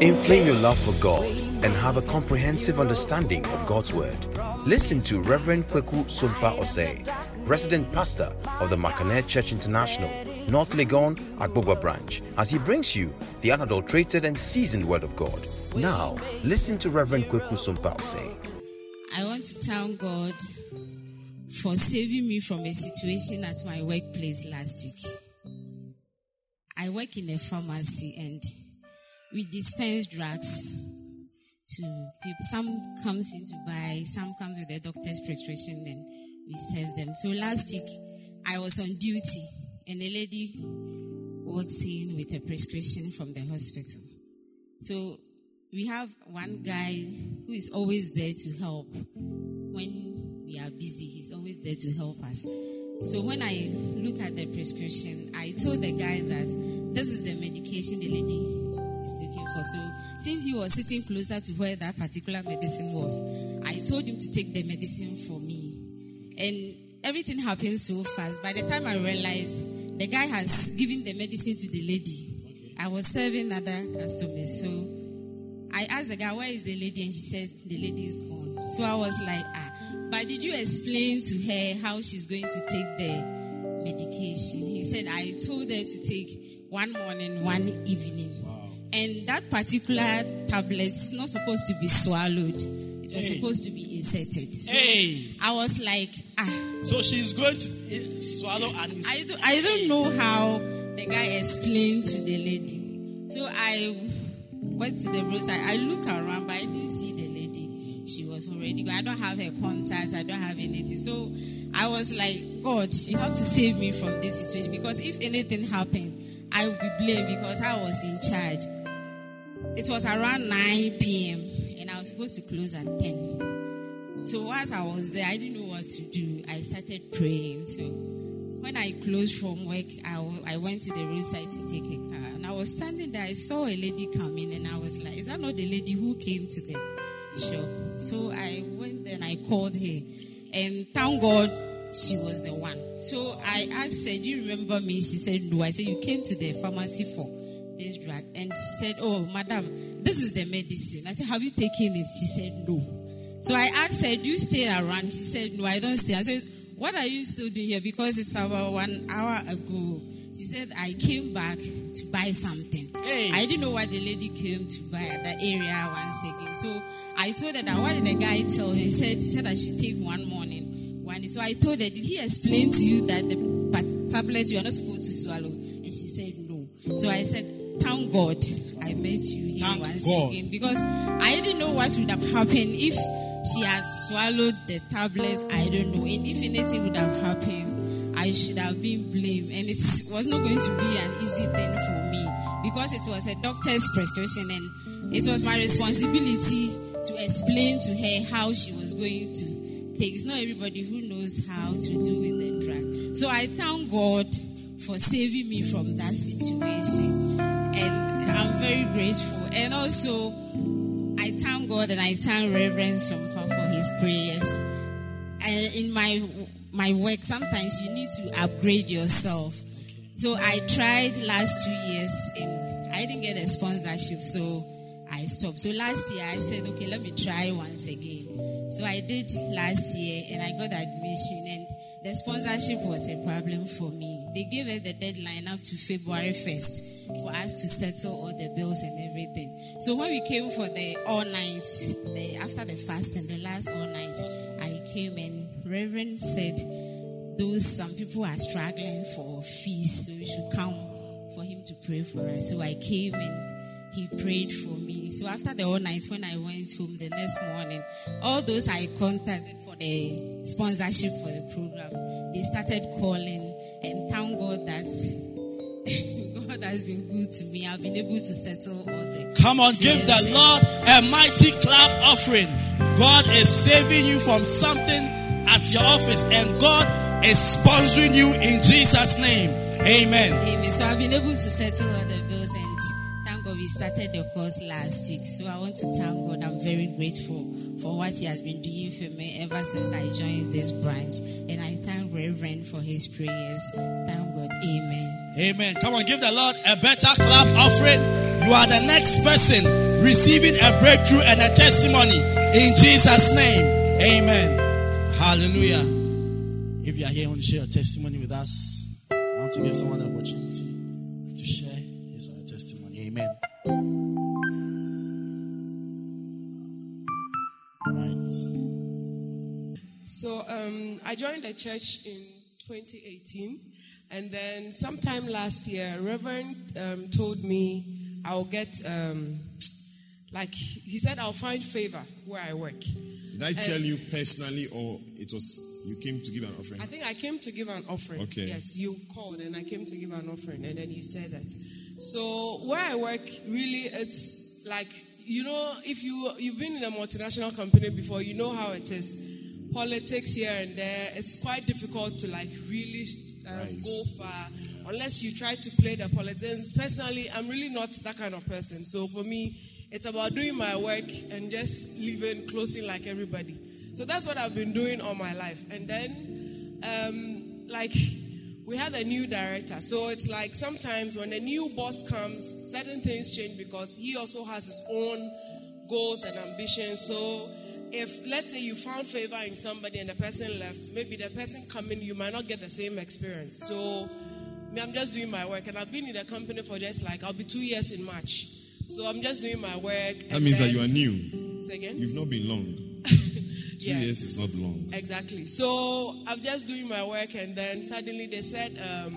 Inflame your love for God and have a comprehensive understanding of God's Word. Listen to Reverend Kweku Sumpa Osei, resident pastor of the Makanet Church International, North Legon, Agbogba branch, as he brings you the unadulterated and seasoned Word of God. Now, listen to Reverend Kweku Sumpa Osei. I want to thank God for saving me from a situation at my workplace last week. I work in a pharmacy and we dispense drugs to people. Some comes in to buy, some comes with a doctor's prescription, and we serve them. So last week I was on duty, and a lady walked in with a prescription from the hospital. So we have one guy who is always there to help when we are busy. He's always there to help us. So when I look at the prescription, I told the guy that this is the medication the lady for. So since he was sitting closer to where that particular medicine was, I told him to take the medicine for me. And everything happened so fast. By the time I realized the guy has given the medicine to the lady, I was serving other customers. So I asked the guy, Where is the lady? And she said, The lady is gone. So I was like, Ah. But did you explain to her how she's going to take the medication? He said, I told her to take one morning, one evening. And that particular tablet is not supposed to be swallowed. It was Hey. supposed to be inserted. So Hey. I was like, ah, So she's going to eh, swallow and I don't, I don't know how the guy explained to the lady. So I went to the roadside. I looked around, but I didn't see the lady. She was already gone. I don't have her contact. I don't have anything. So I was like, God, you have to save me from this situation because if anything happened, I would be blamed because I was in charge. It was around 9 p.m. and I was supposed to close at 10. So whilst I was there, I didn't know what to do. I started praying. So when I closed from work, I, I went to the roadside to take a car. And I was standing there. I saw a lady come in, and I was like, "Is that not the lady who came to the shop?" So I went there and I called her, and thank God she was the one. So I asked her, "Do you remember me?" She said, "No." I said, "You came to the pharmacy for this drug," and she said, "Oh, madam, this is the medicine." I said, "Have you taken it?" She said, "No." So I asked her, Do you stay around? She said, No, I don't stay. I said, What are you still doing here? Because it's about one hour ago. She said, I came back to buy something. Hey. I didn't know what the lady came to buy at that area once again. So I told her that what did the guy tell her? He said, he said I should take one morning. One. So I told her, Did he explain to you that the tablet you are not supposed to swallow? And she said, No. So I said, Thank God I met you here Thank once God. again because I didn't know what would have happened if she had swallowed the tablet. I don't know. And if anything would have happened, I should have been blamed. And it was not going to be an easy thing for me because it was a doctor's prescription and it was my responsibility to explain to her how she was going to take. It's not everybody who knows how to do with the drug. So I thank God for saving me from that situation. I'm very grateful. And also, I thank God and I thank Reverend Somfa for his prayers. And in my my work, sometimes you need to upgrade yourself. So I tried last two years and I didn't get a sponsorship, so I stopped. So last year I said, okay, let me try once again. So I did last year and I got admission and the sponsorship was a problem for me. They gave us the deadline up to February 1st for us to settle all the bills and everything. So when we came for the all night, the, after the fasting, the last all night, I came and Reverend said, those some people are struggling for fees, so you should come for him to pray for us. So I came and he prayed for me. So after the all night, when I went home the next morning, all those I contacted the sponsorship for the program, they started calling and thank God that God has been good to me. I've been able to settle all the Come on, give the. Lord a mighty clap offering. God is saving you from something at your office, and God is sponsoring you in Jesus' name. Amen. Amen. So I've been able to settle all the started the course last week. So I want to thank God. I'm very grateful for what He has been doing for me ever since I joined this branch. And I thank Reverend for his prayers. Thank God. Amen. Amen. Come on, give the Lord a better clap offering. You are the next person receiving a breakthrough and a testimony in Jesus' name. Amen. Hallelujah. If you are here, I want to share a testimony with us. I want to give someone the opportunity Right. So um, I joined the church in 2018, and then sometime last year, Reverend um, told me I'll get, um, like he said, I'll find favor where I work. Did I tell you personally, or it was you came to give an offering? I think I came to give an offering. Okay. Yes, you called and I came to give an offering, and then you said that. So where I work, really, it's like you know, if you you've been in a multinational company before, you know how it is. Politics here and there, it's quite difficult to like really Right. go far unless you try to play the politics. Personally, I'm really not that kind of person. So for me, it's about doing my work and just living, closing like everybody. So that's what I've been doing all my life. And then, um, like, we had a new director. So it's like sometimes when a new boss comes, certain things change because he also has his own goals and ambitions. So if let's say you found favor in somebody and the person left, maybe the person coming, you might not get the same experience. So I'm just doing my work, and I've been in the company for just like I'll be two years in March. So I'm just doing my work. that means that you are new. Say again. You've not been long. Two Yeah. years is not long. Exactly. So I'm just doing my work, and then suddenly they said um,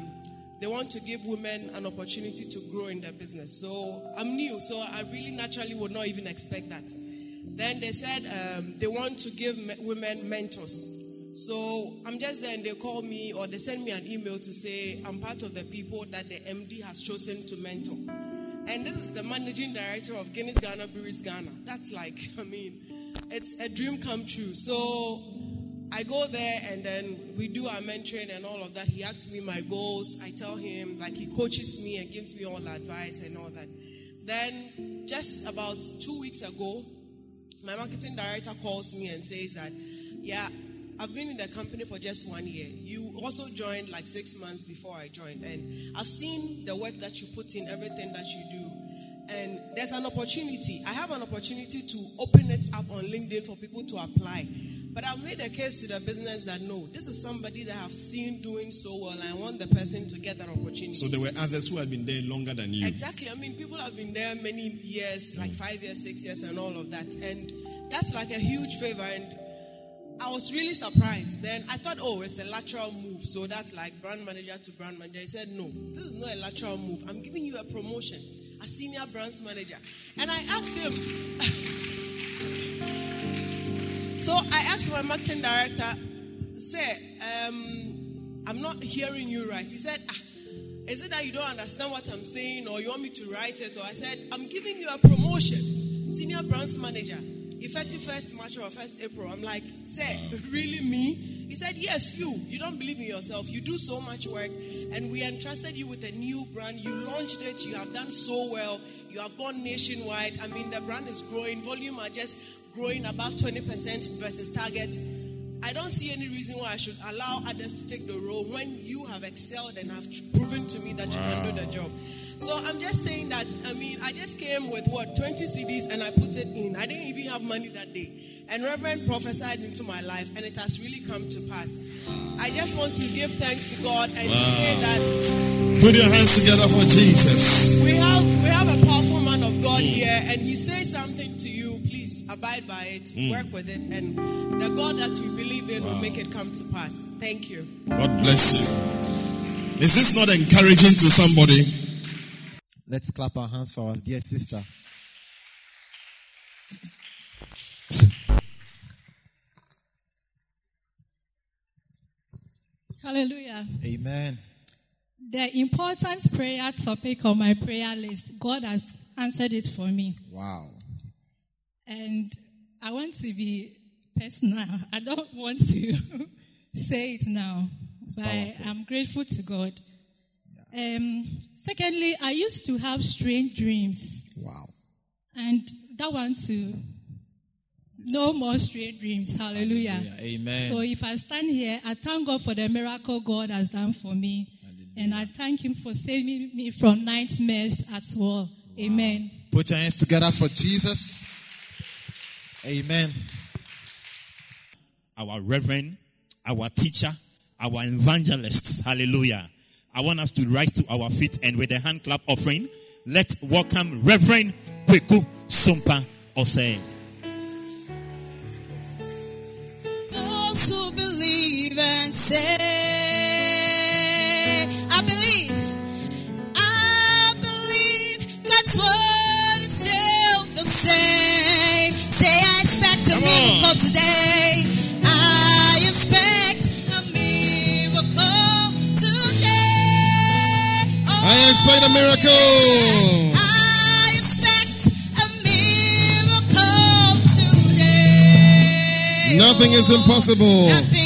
they want to give women an opportunity to grow in their business. So I'm new, so I really naturally would not even expect that. Then they said um, they want to give me- women mentors. So I'm just there, and they call me or they send me an email to say I'm part of the people that the MD has chosen to mentor. And this is the managing director of Guinness Ghana Breweries Ghana. That's like, I mean, it's a dream come true. So I go there and then we do our mentoring and all of that. He asks me my goals. I tell him, like, he coaches me and gives me all the advice and all that. Then, just about two weeks ago, my marketing director calls me and says that, yeah, I've been in the company for just one year. You also joined like six months before I joined, and I've seen the work that you put in, everything that you do. And there's an opportunity. I have an opportunity to open it up on LinkedIn for people to apply. But I've made a case to the business that no, this is somebody that I've seen doing so well. I want the person to get that opportunity. So there were others who had been there longer than you. Exactly. I mean, people have been there many years, like mm. five years, six years, and all of that. And that's like a huge favor. And I was really surprised. Then I thought, oh, it's a lateral move. So that's like brand manager to brand manager. He said, no, this is not a lateral move. I'm giving you a promotion, a senior brands manager. And I asked him, so I asked my marketing director, say, um, I'm not hearing you right. He said, ah, is it that you don't understand what I'm saying or you want me to write it? Or I said, I'm giving you a promotion, senior brands manager, effective 1st March or 1st April. I'm like, sir, really me? He said, yes, you. You don't believe in yourself. You do so much work and we entrusted you with a new brand. You launched it. You have done so well. You have gone nationwide. I mean, the brand is growing. Volume are just growing above 20% versus target. I don't see any reason why I should allow others to take the role when you have excelled and have proven to me that you can do the job. So I'm just saying that, I mean, I just came with what, 20 CDs and I put it in. I didn't even have money that day. And Reverend prophesied into my life and it has really come to pass. I just want to give thanks to God and to say that Put your hands together for Jesus. we have we have a powerful man of God mm. here, and he says something to you. Please abide by it, mm. work with it, and the God that we believe in will make it come to pass. Thank you. God bless you. Is this not encouraging to somebody? Let's clap our hands for our dear sister. Hallelujah. Amen. The important prayer topic on my prayer list, God has answered it for me. Wow. And I want to be personal. I don't want to say it now, but powerful. I'm grateful to God. Um, secondly, I used to have strange dreams, Wow. and that one too. No more strange dreams. Hallelujah. Amen. So if I stand here, I thank God for the miracle God has done for me. And I thank Him for saving me from nightmares as well. Amen. Put your hands together for Jesus. Amen. our reverend, our teacher, our evangelist. Hallelujah. I want us to rise to our feet and with a hand clap offering, let's welcome Reverend Kweku Sumpa Osei. Those who believe and say, miracle. I expect a miracle today. Nothing is impossible. Nothing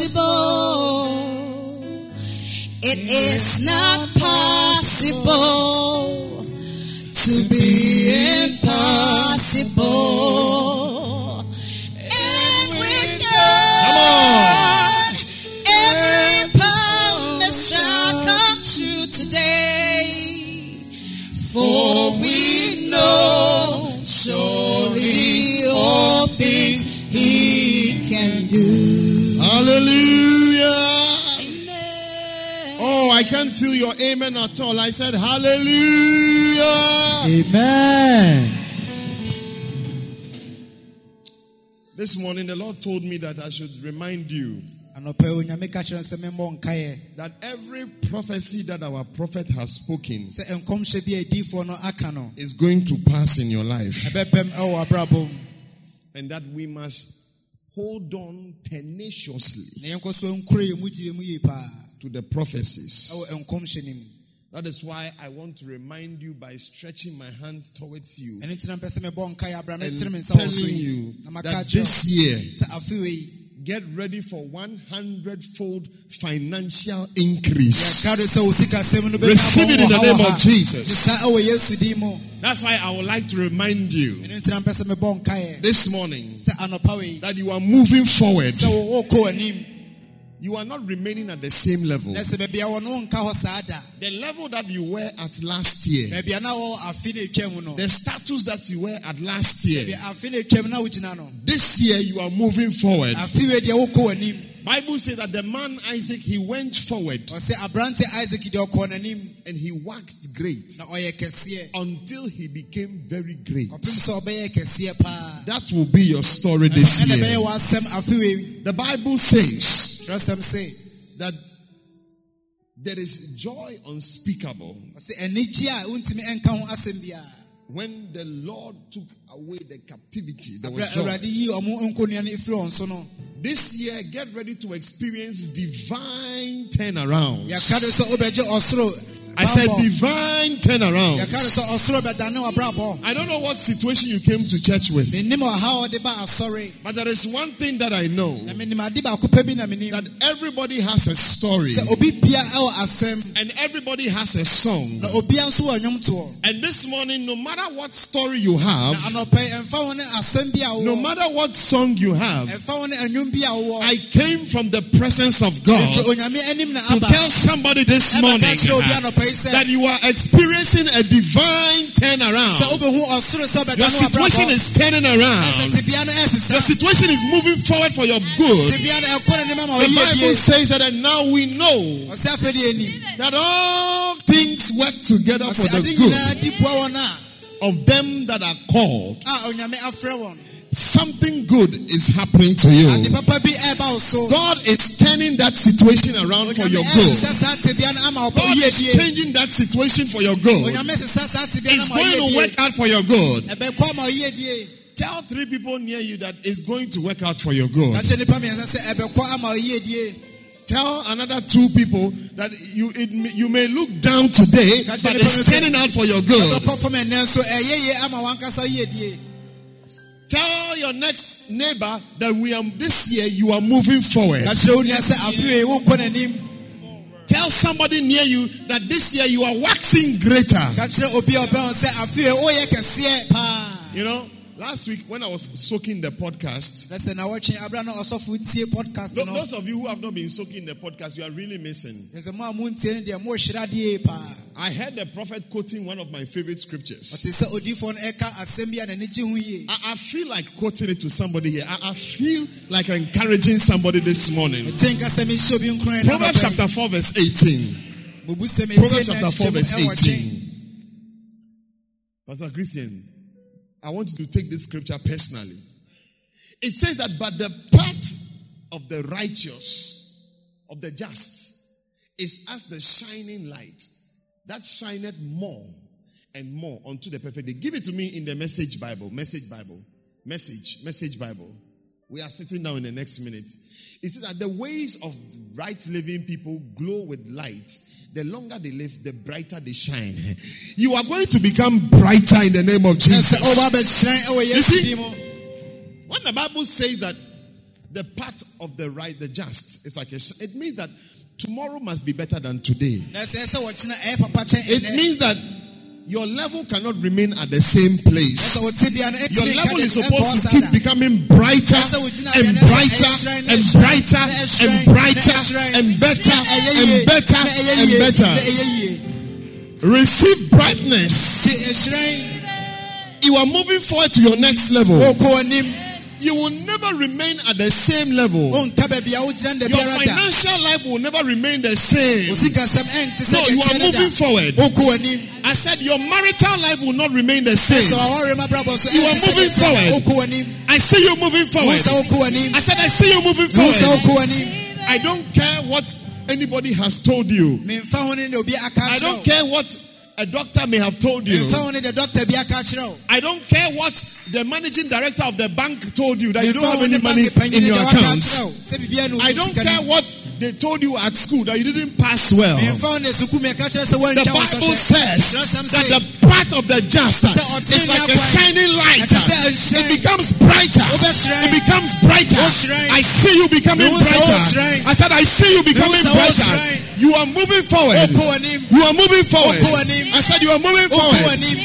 impossible. It is not possible feel your amen at all. I said hallelujah. Amen. This morning, the Lord told me that I should remind you Anɔpɛ onyame ka kyerɛ sɛ memmɔ nkaeɛ that every prophecy that our prophet has spoken sɛ nkɔmhyɛ bi a adiifoɔ no aka no is going to pass in your life, ɛbɛbɛm ɛwɔ abrabɔ mu and that we must hold on tenaciously na yɛnkɔ so nkura yɛ mu gyee mu yie paa to the prophecies. ɛwɔ nkɔmhyɛ no mu That is why I want to remind you by stretching my hands towards you ɛno nti na mpɛ sɛ mebɔ nkaeɛ abra and metere me nsa wɔ so telling you that this year sɛ afei yi get ready for 100 fold financial increase. yɛka do sɛ wo sikasɛm no Receive it in the name of Jesus. saa ɛwɔ yesu din mu. That's why I would like to remind you ɛno nti na mpɛ sɛ mebɔ nkaeɛ this morning sɛ anɔpa wei. that you are moving forward. You are not remaining at the same level. na sɛ baabi a wɔ no wonka hɔ saa da The level that you were at last year, baabi a na wɔ afe na ɛtwa mu no. The status that you were at last year, a afe na ɛtwa mu na wogyina no. This year you are moving forward. Afe wei deɛ wokɔ w'anim Bible says that the man Isaac he went forward ɔsɛ aberante isaac deɛ ɔkɔɔ n'anim and he waxed great until he became very great. ɔpem sɛ ɔbɛyɛ kɛseɛ paa That will be your story this year. w'asɛm afe wei The Bible says that there is joy unspeakable ɔsɛ anigye a wontumi ɛnka ho asɛm biara when the Lord took away the captivity. There was joy. awurade yii ɔmo nkonnua no ɛfiri wɔn so no This year, get ready to experience divine turnaround. Yɛka do sɛ wobɛgye ɔsoro I said divine turnaround. yɛka do sɛ ɔsoro bɛdane w'abrabɔ I don't know what situation you came to church with, menim ɔha a ɔde ba asɔre but there is one thing that I know na menim ade baako pɛ bi na menim that everybody has a story. Sɛ obi bia ɛwɔ asɛm and everybody has a song. na obia nso wɔ nnwomtoɔ And this morning, no matter what story you have, anɔpɛ ɛmfa wo ne asɛm bi a no matter what song you have, ɛmfa wo ne anwom bi a wowɔ I came from the presence of God onyame anim na to tell somebody this morning kyerɛ obi anɔpɛ yi that you are experiencing a divine turnaround. sɛ around, wobɛhu ɔsoro sɛ ɔbɛda your situation is turning around. tebea no ɛsesa The situation is moving forward for your good. tebea no ɛkɔ ne nema ma The Bible says that, and now we know ɔsɛ afei deɛ ɛni that all things work together for the good nyinaa di boa wɔn a of them that are called. A onyame afrɛ wɔn Something good is happening to you. papa bi ɛɛba wo so God is turning that situation around for your good. ɛsesa saa tebea no ama ɔbɔ God is changing that situation for your good. onyame sesa saa tebea no It's going to work out for your good. ɛbɛkɔ ama ɔyɛ die Tell three people near you that it's going to work out for your good. ka kyerɛ nipa mmiɛnsa sɛ ɛbɛkɔ ama ɔyɛ die Tell another two people that you it, may- you may look down today, but it's turning out for your good. Tell your next neighbor that we are this year you are moving forward. ka kyerɛ wo nua sɛ afei wonkɔ n'anim Tell somebody near you that this year you are waxing greater. ka kyerɛ obi a ɔbɛn ho sɛ afei woyɛ kɛseɛ paa You know, last week when I was soaking the podcast, na sɛ na wɔtwe abra na ɔsɔfo podcast those of you who have not been soaking the podcast, you are really missing. ɛsɛ mo a montie no deɛ mohyira adeɛ paa I heard the prophet quoting one of my favorite scriptures. ɔte sɛ odiyifoɔ no ɛka asɛm bi a n'ani gye ho yie I, I feel like quoting it to somebody here. I, I feel like encouraging somebody this morning. ɛte nka sɛ mehyɛ obi nkoran na Proverbs chapter 4, verse 18. yi, bubu sɛ Proverbs chapter 4, verse 18. nkyɛn. Pastor Christian, I want you to take this scripture personally. It says that, but the path of the righteous, of the just, is as the shining light that shineth more and more unto the perfect day. Give it to me in the message Bible, message Bible, message, message Bible. We are sitting down in the next minute. It says that the ways of right living people glow with light. The longer they live, the brighter they shine. You are going to become brighter in the name of Jesus. Oh, bɛhyerɛn oh, ɛwɔ You see? When the Bible says that the path of the right, the just, is like a, it means that tomorrow must be better than today. na sɛ ɛsɛ wɔkyena ɛyɛ papa kyɛn It eh, means that your level cannot remain at the same place. ɛsɛ wɔte bia no Your level is supposed to keep becoming brighter and bia na ɛsɛ brighter and brighter and brighter and better and better and better. Receive brightness. You are moving forward to your next level. You will never remain at the same level. wonka baabi a wogyina no da Your financial life will never remain the same. wo sikasɛm ɛnte sɛ No, you are tiɛ no da. moving forward. I said your marital life will not remain the same. ɔwɔre ma brabɔ so You are moving deɛ tiɛ no da. forward. I see you moving forward. sɛ wokɔ anim I said I see you moving forward. I don't care what anybody has told you. memfa ho ne deɛ obi aka I don't care what a doctor may have told you. memfa ho ne deɛ dɔkta bi aka akyerɛ wo I don't care what the managing director of the bank told you that you don't have any money in your deɛ waka accounts. akyerɛ wo sɛ biribiara ne wo I don't care what they told you at school that you didn't pass well. memfa ho ne suku mi ɛka kyerɛ sɛ The Bible says that the path of the just is like a shining light. Ɛte sɛ ɛhyerɛn. It becomes brighter. It becomes brighter. I see you becoming brighter. I said, I see you becoming brighter. You are moving forward. You are moving forward. I said you are moving forward.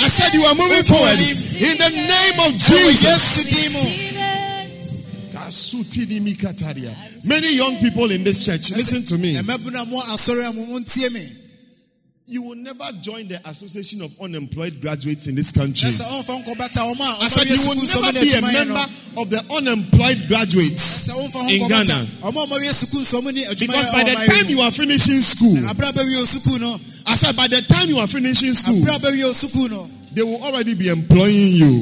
I said you are moving forward. In the name of Jesus. yesu din mu Many young people in this church, listen to me. You will never join the Association of Unemployed Graduates in this country. ɛsɛ ɔmfa nkɔbata ɔmo a I said you will never be a member of the unemployed graduates sɛ ɔmfa ho in Ghana. ɔmo a ɔmo awie sukuu nsɔm ne Because by the time you are finishing school, abira bɛwie sukuu no I said by the time you are finishing school, abira bɛwie sukuu no they will already be employing you.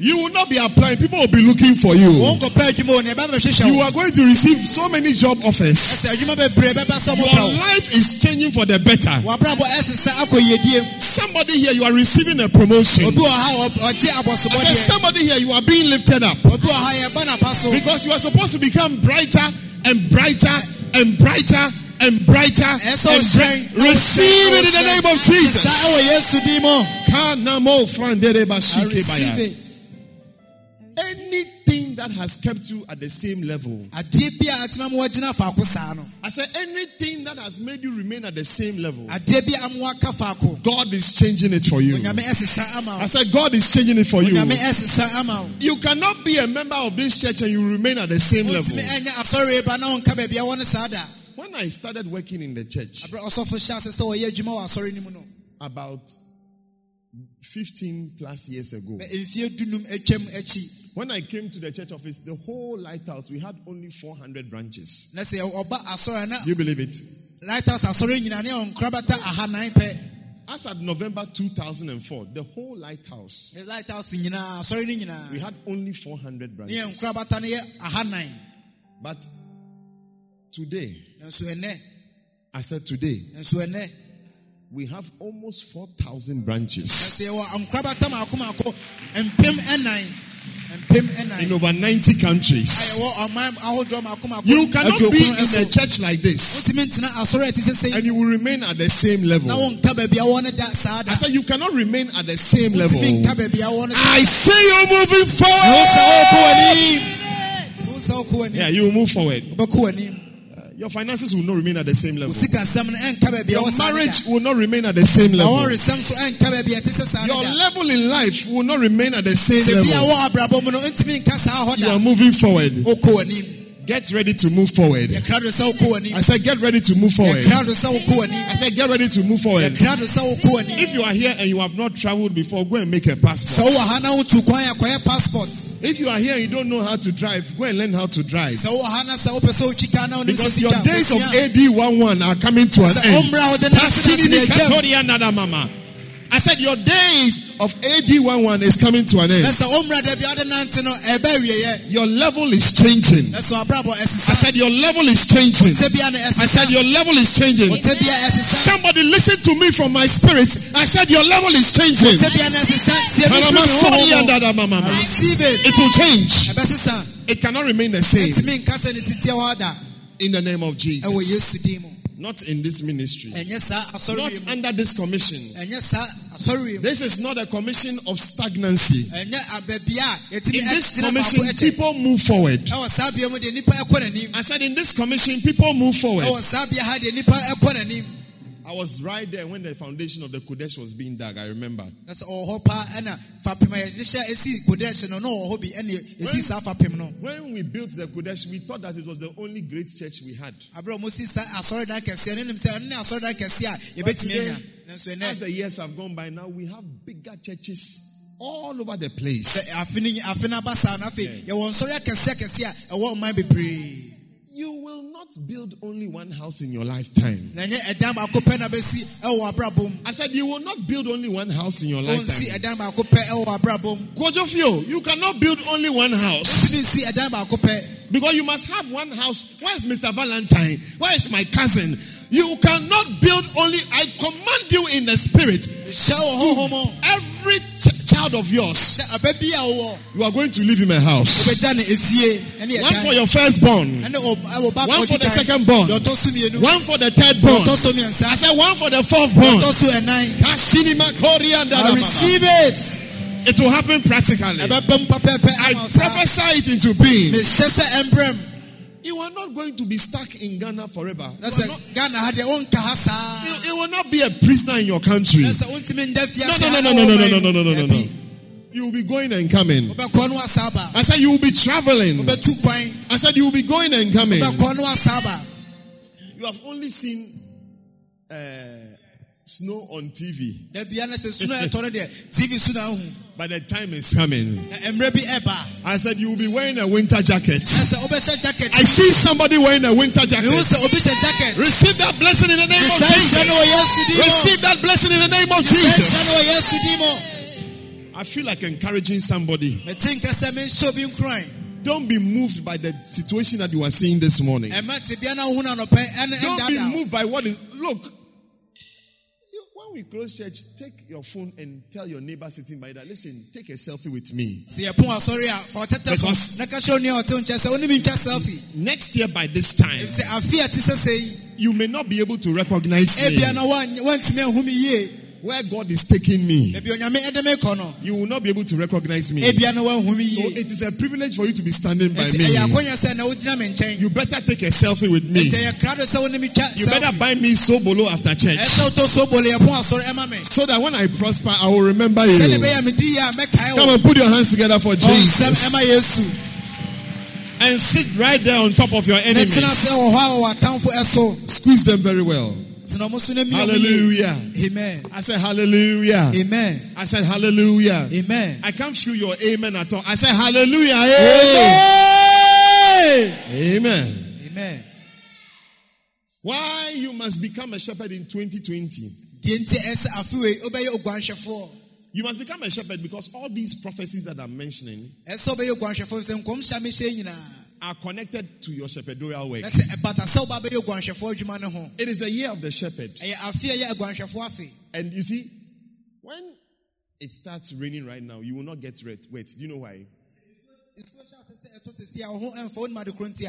Na sɛ ne afo adwuma mu dada You will not be applying, people will be looking for you. wɔn nkɔpɛ adwuma wɔ ne ɛbɛ bɛhyehyɛ You are going to receive so many job offers. sɛ adwuma bebree bɛba sɛ ɔmo Your life is changing for the better. wabrabɔ ɛsesa akɔ yiedie mu Somebody here, you are receiving a promotion. obi wɔ ha ɔ- ɔgye I said, somebody here, you are being lifted up. obi wɔ ha yɛba n'apa so Because you are supposed to become brighter and brighter and brighter and brighter. And ɔhyerɛn bri- Receive it in the name of Jesus. saa ɛwɔ yesu din mu Kanamo frandere I receive it Anything that has kept you at the same level. adeɛ bi a atema mu wɔgyina faako saa no I said, anything that has made you remain at the same level. adeɛ bi a mo aka faako God is changing it for you. onyame ɛsesa ama I said, God is changing it for you. onyame ɛsesa ama wo You cannot be a member of this church and you remain at the same level. wontumi ɛnyɛ asɔre ba na wonka baabi a wɔ ne saa da When I started working in the church aberɛ ɔsɔfo hyɛ ase sɛ wɔyɛ adwuma wɔ asɔre no mu no about 15 plus years ago. Mfie dunum atwam akyi When I came to the church office, the whole lighthouse, we had only 400 branches. na sɛ ɔba asɔre a Do you believe it? lighthouse asɔre nyina ne ɔnkora bɛta ahanan As at November 2004, the whole lighthouse, Ne lighthouse nyinaa we had only 400 branches. yɛnkora bata no yɛ ahanan But today, I said today, we have almost 4,000 branches in over 90 countries. yɛwɔ ɔman ahodoɔ maako maako You cannot be in a church like this wotumi ntena asɔre a ɛte sɛ sɛ and you will remain at the same level. na wonka baabi a wɔ no da saa da I said you cannot remain at the same level. wotumi nka baabi a wɔ no I see You're moving wo sɛ wokɔ forward. w'anim wo sɛ wokɔ w'anim Yeah, you move forward. Your finances will not remain at the same level. sikasɛm no ɛnka baabi a Your wɔ saa no marriage will not remain at the same level. awaresɛm so ɛnka baabi a ɛte sɛ saa no Your level in life will not remain at the same sɛ bi a level. wɔ abrabɔ mu no ntumi nka saa hɔ You are moving forward. Get ready to move forward. yɛkra do sɛ wokɔ w'anim I said, get ready to move forward. yɛkra do sɛ wokɔ w'anim I said, get ready to move forward. yɛkra do sɛ wokɔ w'anim If you are here and you have not traveled before, go and make a passport. wowɔ ha na wotu kwan a kɔyɛ passport If you are here and you don't know how to drive, go and learn how to drive. sɛ wowɔ ha na sɛ wopɛ sɛ wotwi ka na wonim sɛ Because your days of. AD 11 are coming to an end. I said, Your days of AD 11 is coming to an end. sɛ ɔmmra da bi ade nante no ɛbɛ awieɛ Your level is changing. I said, Your level is changing. sɛ bia na I said, Your level is changing. sɛ bia ɛsesa Somebody listen to me from my spirit. I said, Your level is changing. sɛ bia na ɛsesa me Karama firi Soria me honhom mu. Nada Mama. receive it will change. It cannot remain the same ɛntumi nka sɛ ne sitie hɔ ada in the name of Jesus. Yesu din mu Not in this ministry. Not under this commission. ɛnyɛ saa asɔre This is not a commission of stagnancy. In this commission, people move forward. ɛwɔ saa bea mu deɛ nipa ɛkɔ n'anim I said, in this commission, people move forward. I was right there when the foundation of the Qodesh was being dug. I remember. na sɛ ɔwɔ hɔ paa ɛna fapem a yɛde hyɛ esi kodɛhyɛ no na ɔwɔ hɔ bi ɛna esi saa fapem no When we built the Qodesh, we thought that it was the only great church we had. aberɛ a ɔmo si saa asɔredan kɛseɛ no nim sɛ ɛno ne asɔredan kɛseɛ a But today, as the years have gone by, now we have bigger churches all over the place. afe no afe no aba saa no afei yɛwɔ nsɔre akɛseɛ kɛseɛ a ɛwɔ ɔman bebree You will build only one house in your lifetime. na ɛnyɛ ɛdan baako pɛ na bɛsi ɛwɔ abrabɔ mu I said, you will not build only one house in your lifetime. ɛdan baako pɛ ɛwɔ abrabɔ mu Kwojofio, you cannot build only one house. ɔntumi nsi ɛdan baako pɛ Because you must have one house. Where is Mr. Valentine? Where is my cousin? You cannot build only. I command you in the spirit. hyɛ wɔ honhom mu Every child of yours, sɛ ɔbɛ bi a wowɔ you are going to live in a house. wobɛgya ne efie ɛne One for your firstborn, ɛne ɔ- ɛwɔ ba one for the ɔdi kan. second born, deɛ ɔtɔ so mmienu one for the third born. ɔtɔ so mmiɛnsa I said one for the fourth born. ɔtɔ so ɛnan Kasinima Korea I receive it It will happen practically. ɛbɛbɛ mu pɛpɛɛpɛ I prophesy it into being. Mehyɛ sɛ ɛmbrɛm You are not going to be stuck in Ghana forever. You, not- ghana had their own ha saa you- will not be a prisoner in your country. na sɛ wontumi nda fie No, no, no, no, no, no, no, no, no, no, no, no. You will be going and coming. wobɛkɔ no asa aba I said you will be traveling. I said you will be going and coming. wobɛkɔ no asa aba You have only seen uh, snow on TV, da bia na sɛ sunu a ɛtɔ no deɛ tv so na ahu but the time is coming. na mmerɛ bi ɛba I said you will be wearing a winter jacket. na sɛ wobɛhyɛ jacket I see somebody wearing a winter jacket. mehu sɛ obi jacket Receive that blessing in the name of Sɛ nhyɛ no wɔ Jesus. yesu din mu Receive that blessing in the name of Sɛ nhyɛ no Jesus. wɔ yesu din mu I feel like encouraging somebody. mete nka sɛ menhyɛ obi nkuran Don't be moved by the situation that you are seeing this morning. ɛma tebea na wohu no anɔpɛ ɛne Don't be moved by what is. Look, when we close church, take your phone and tell your neighbor sitting by that. Listen, take a selfie with me. sɛ yɛpo asɔre a fa ɔtɛtɛ Because- fo na ka hyɛ onua a ɔte wo nkyɛn sɛ wonim ntwa selfie Next year by this time, sɛ afe a te sɛ sɛ yi you may not be able to recognize me ebia na woan- woantumi ahu me yie where God is taking me. baabi onyame ɛde me kɔ no You will not be able to recognize me. ebia na woanhu me So it is a privilege for you to be standing by me. ɛyɛ akonya sɛ na wogyina me nkyɛn You better take a selfie with me. nti ɛyɛ krado sɛ wonem twa You better buy me sobolo after church. ɛsɛ wotɔ sobole yɛpo asɔre ɛma me So that when I prosper, I will remember you. bɛyɛ medi yie a mɛkae Come and put your hands together for oh, Jesus. And sit right there on top of your ne tena sɛ enemies. wɔ hɔ a wɔ atamfo Squeeze them very well. Tena ɔmo so na mi ɔmo yie. Hallelujah. amen I said hallelujah. amen I said hallelujah. amen. I can't feel your amen at all. I said hallelujah. Amen. Amen. amen. Why you must become a shepherd in 2020? deɛ nti ɛsɛ afewei wobɛyɛ You must become a shepherd because all these prophecies that I'm mentioning ɛsɛ wobɛyɛ oguanhwɛfoɔ sɛ nkɔmhyɛ a mehyɛ nyinaa are connected to your shepherdorial work. na sɛ ɛbata sɛ woba bɛyɛ oguanhwɛfoɔ adwuma no ho It is the year of the shepherd. ɛyɛ afe a ɛyɛ aguanhwɛfoɔ afe And you see, when it starts raining right now, you will not get. Wet. Do you know why?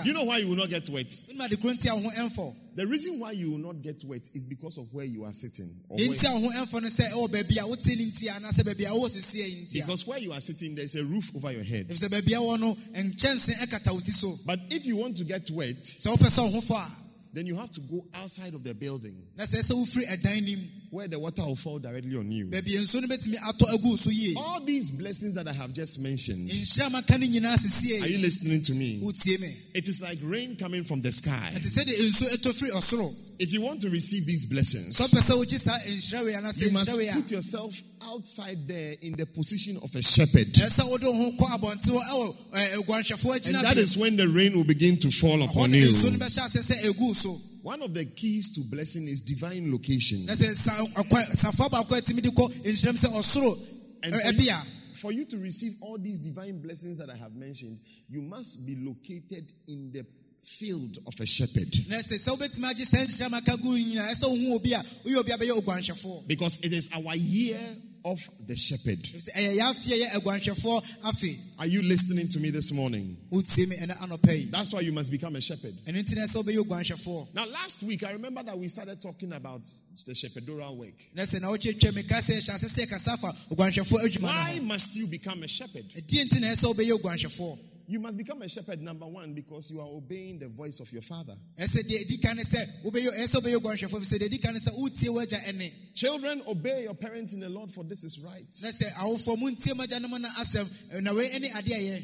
You know why you will not get wet? wonim ade koro nti a wo ho ɛmfɔ The reason why you will not get wet is because of where you are sitting. Or deɛ where- nti a wo ho ɛmfɔ no sɛ oh, ɛwɔ baabi a wote ne nti a anaasɛ baabi a wowɔ sesie yi nti a because where you are sitting, there's a roof over your head. ɛfisɛ baabi a wɔ no nkyɛnse ɛkata wo ti so But if you want to get wet, sɛ wopɛ sɛ wo ho fɔ a then you have to go outside of the building na sɛ ɛsɛ wofiri ɛdan nim where the water will fall directly on you. baabi a nsuo no bɛtumi atɔ agu wo so yie All these blessings that I have just mentioned, nhyira a maka no nyinaa sesie are you listening to me? It is like rain coming from the sky. ɛte sɛ de nsuo ɛtɔ firi ɔsoro If you want to receive these blessings, sɛ wopɛ sɛ wogye saa nhyira wei anaasɛ you must nhyira wei a put yourself outside there in the position of a shepherd. ɛsɛ wode wo ho kɔ abɔnten hɔ ɛwɔ ɛ, aguanhwɛfoɔ And that is when the rain will begin to fall upon you. Nsuo no bɛhyɛ ase sɛ ɛgu so One of the keys to blessing is divine location. na sɛ sa- akwa- safoa baako a atumi de kɔ nhyirɛm sɛ ɔsoro And for you, for you to receive all these divine blessings that I have mentioned, you must be located in the field of a shepherd. na sɛ sɛ wobɛtumi agye saa nhyira maka gu nyinaa ɛsɛ wohu obi a woyɛ obi a bɛyɛ oguanhwɛfoɔ Because it is our year of the shepherd. Ɛfisɛ ɛyɛ yɛafeɛ yɛ aguanhwɛfoɔ afe Are you listening to me this morning? wotie me ɛne anɔpa yi That's why you must become a shepherd. ɛno nti na ɛsɛ wobɛyɛ oguanhwɛfoɔ Now, last week, I remember that we started talking about the shepherdorial work. na sɛ na wotwetwa me ka sɛ hyɛ ase sɛ ɛkasa fa oguanhwɛfoɔ adwuma Why must you become a shepherd? Ɛdeɛ nti na ɛsɛ wobɛyɛ oguanhwɛfoɔ You must become a shepherd, number one, because you are obeying the voice of your father. ɛsɛ deɛ ɛdi ka ne sɛ wobɛyɛ ɛsɛ wobɛyɛ oguanhwɛfoɔ ɛfisɛ deɛ ɛdi ka ne sɛ wotie w'agya ɛne Children, obey your parents in the Lord, for this is right. na sɛ awofoɔ mu ntie m'agya no mu no asɛm ɛ, na wei ɛne adeɛ a ɛyɛ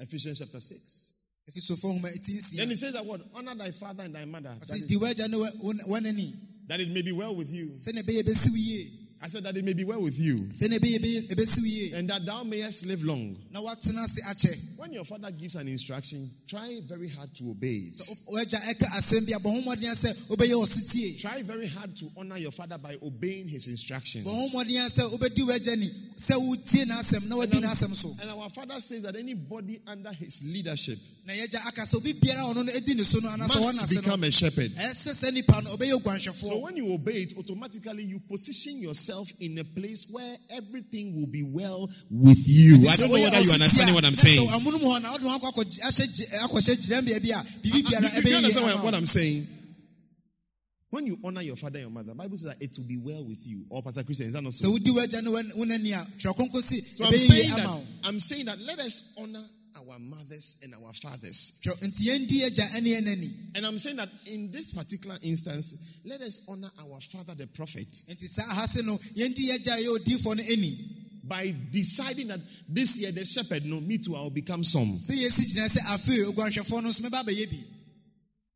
Ephesians chapter 6. ɛfi sofo nhoma ɛti Then he says that word, Honor thy father and thy mother. That, ɔsɛ is- di w'agya ne w'anani that it may be well with you. Sɛnea ɛbɛyɛ ɛbɛsi wo yie I said that it may be well with you. sɛnea ɛbɛyɛ ɛbɛyɛ- ɛbɛsi wo yie And that thou mayest live long. na woatena ase akyɛ When your father gives an instruction, try very hard to obey it. Sɛ wo- w'agya ɛka asɛm bi a bɔ ho mmɔden sɛ wobɛyɛ wɔ so tie Try very hard to honor your father by obeying his instructions. bɔ ho mmɔden sɛ wobɛdi w'agya ni sɛ wotie n'asɛm na wadi n'asɛm so And our father says that anybody under his leadership na yɛgya aka sɛ obi biara a ɔno no ɛdi ne so no anaasɛ wɔn must become a shepherd. ɛsɛ sɛ nipa no ɔbɛyɛ So when you obey it, automatically you position yourself in a place where everything will be well with you. I don't know whether you understand what I'm saying. amunum hɔ na ɔde ho akɔ akɔ- ahyɛ gye- akɔhyɛ gyinambea bi a biribi biara Do you understand what, ama what wo. I'm saying? When you honor your father and your mother, Bible says that it will be well with you. Or Pastor Christian, is that not so? wodi w'agya ne wo nani a si So I'm saying that I'm saying that let us honor our mothers and our fathers. Twerɛ- nti yɛndi agya ne yɛn nani And I'm saying that in this particular instance, let us honor our father, the prophet, nti saa ha se no yɛndi agya a ɛyɛ odiifoɔ no ani by deciding that this year the shepherd, no, me too, I'll become some. sɛ yɛsi gyina sɛ afei oguanhwɛfoɔ no nso mɛba abɛyɛ bi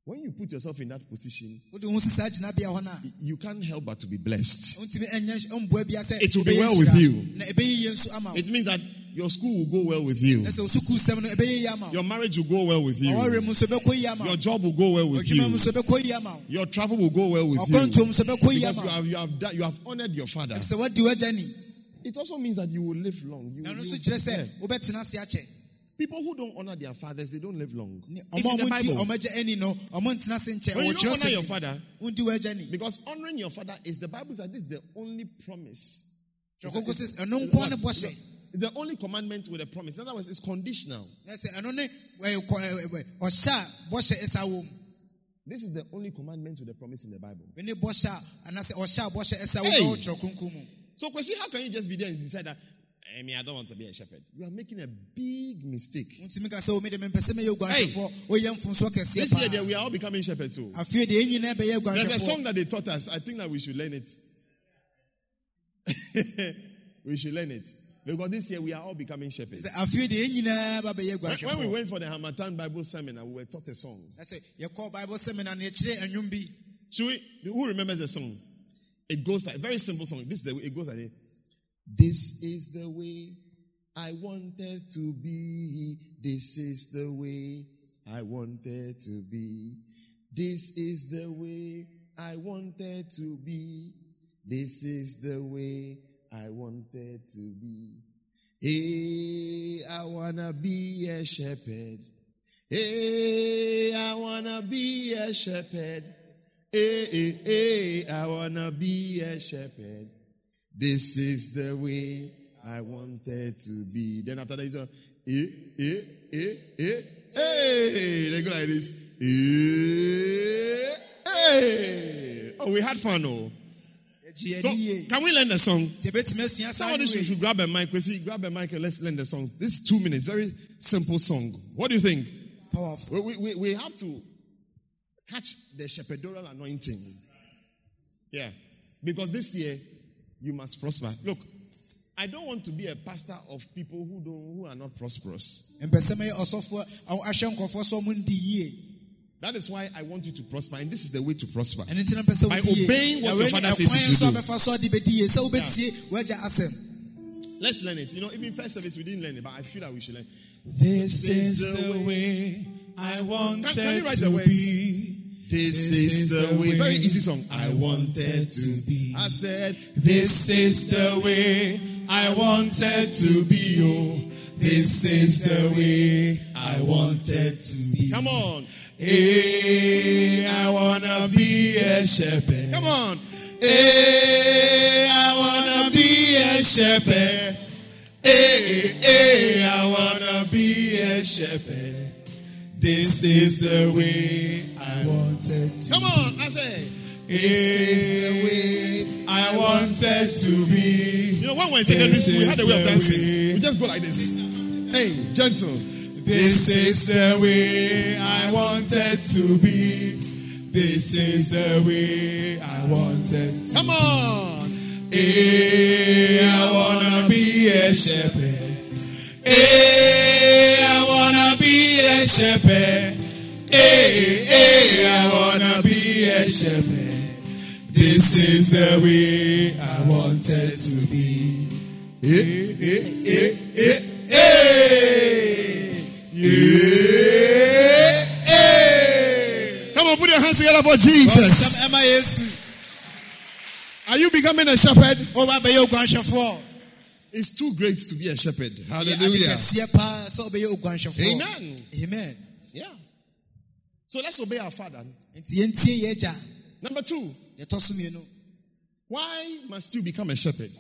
When you put yourself in that position, wode wo si saa gyinabea hɔ no a you can't help but to be blessed. wontumi ɛnyɛ mboa bia sɛ It will be well with you. na ɛbɛyɛ yie nso ama wo It means that your school will go well with you. na sɛ osukuu sɛm no ɛbɛyɛ yie ama wo Your marriage will go well with you. mu nso ɛbɛkɔ yie ama Your job will go well with you. nso ɛbɛkɔ yie ama wo Your travel will go well with you. ɔkɔntom nso ɛbɛkɔ yie Because you have, you have, done, you have honored your father. sɛ woadi w'agya ni It also means that you will live long. You, na ɛno you- nso kyerɛ yeah. sɛ wobɛtena ase akyɛ People who don't honor their fathers, they don't live long. It's in the Bible. ɔmo agya ani no ɔmo ntena ase nkyɛn When you don't honor your father, because honoring your father is the Bible says this is the only promise. sɛ ɛno It's nkoa ne what? bɔhyɛ It's the only commandment with a promise. In other words, it's conditional. na sɛ ɛno ne ɛɛ, kɔ- ɛɛ, ɛɛ, ɔhyɛ a bɔhyɛ ɛsa wɔ mu This is the only commandment with a promise in the Bible. ɛne bɔhyɛ a anaasɛ ɔhyɛ a bɔhyɛ ɛsa wɔ Hey! mu ɛwɔ twerɛ kronkron mu So, Kwesi, how can you just be there and decide that, I mean, I don't want to be a shepherd? You are making a big mistake. wontumi ka sɛ oh, omi de mempɛ sɛ mɛyɛ oguanhwɛfoɔ woyɛ mfonso kɛseɛ This year, there, we are all becoming shepherds too. afei deɛ ɛnyina bɛyɛ There's a song that they taught us. I think that we should learn it. we should learn it. Because this year we are all becoming shepherds. sɛ afei deɛ ɛnyinaa ba bɛyɛ When, we went for the Harmattan Bible seminar, we were taught a song. na sɛ yɛkɔɔ bible seminar no yɛkyerɛ anwom bi Should we? Who remembers the song? It goes like very simple song. This is the way it goes like this. This is the way I wanted to be. This is the way I wanted to be. This is the way I wanted to be. This is the way I wanted to be. Hey, I wanna be a shepherd. Hey, I wanna be a shepherd. Hey, hey, hey, I wanna be a shepherd. This is the way I wanted to be. Then after that, he's a, eh, eh, eh, eh, hey. They go like this. Eh, hey. Oh, we had fun, oh. So, can we learn the song? Somebody should, should grab a mic. See, grab a mic and let's learn the song. This is two minutes. Very simple song. What do you think? It's powerful. We, we, we have to catch the shepherdorial anointing. Yeah. Because this year, you must prosper. Look, I don't want to be a pastor of people who don't who are not prosperous. That is why I want you to prosper, and this is the way to prosper. By obeying what your father says you should do. Let's learn it. You know, even first service we didn't learn it, but I feel that we should learn. This is the way I wanted Can, can you write the to words? be. This is the way. Very easy song. I wanted to be. I said, This is the way I wanted to be. Oh, this is the way I wanted to be. come on, Hey, I wanna be a shepherd. come on. Hey, I wanna be a shepherd. Hey, hey, I wanna be a shepherd. This is the way I wanted to. Come on, I say. This is the way I wanted to be. You know, when we're in secondary school, we had a way of This is the dancing. way. We just go like this. Hey, gentle. This is the way I wanted to be. This is the way I wanted to be. Come on. Hey, I wanna be a shepherd. Hey, I wanna be a shepherd. Hey, hey, I wanna be a shepherd. This is the way I wanted to be. Hey, hey, hey, hey, hey. Come on, put your hands together for Jesus. Are you becoming a shepherd? It's too great to be a shepherd. Hallelujah. Amen. Amen. Yeah. So let's obey our father. Nti yɛntie yɛn agya. Number two, why must you become a shepherd?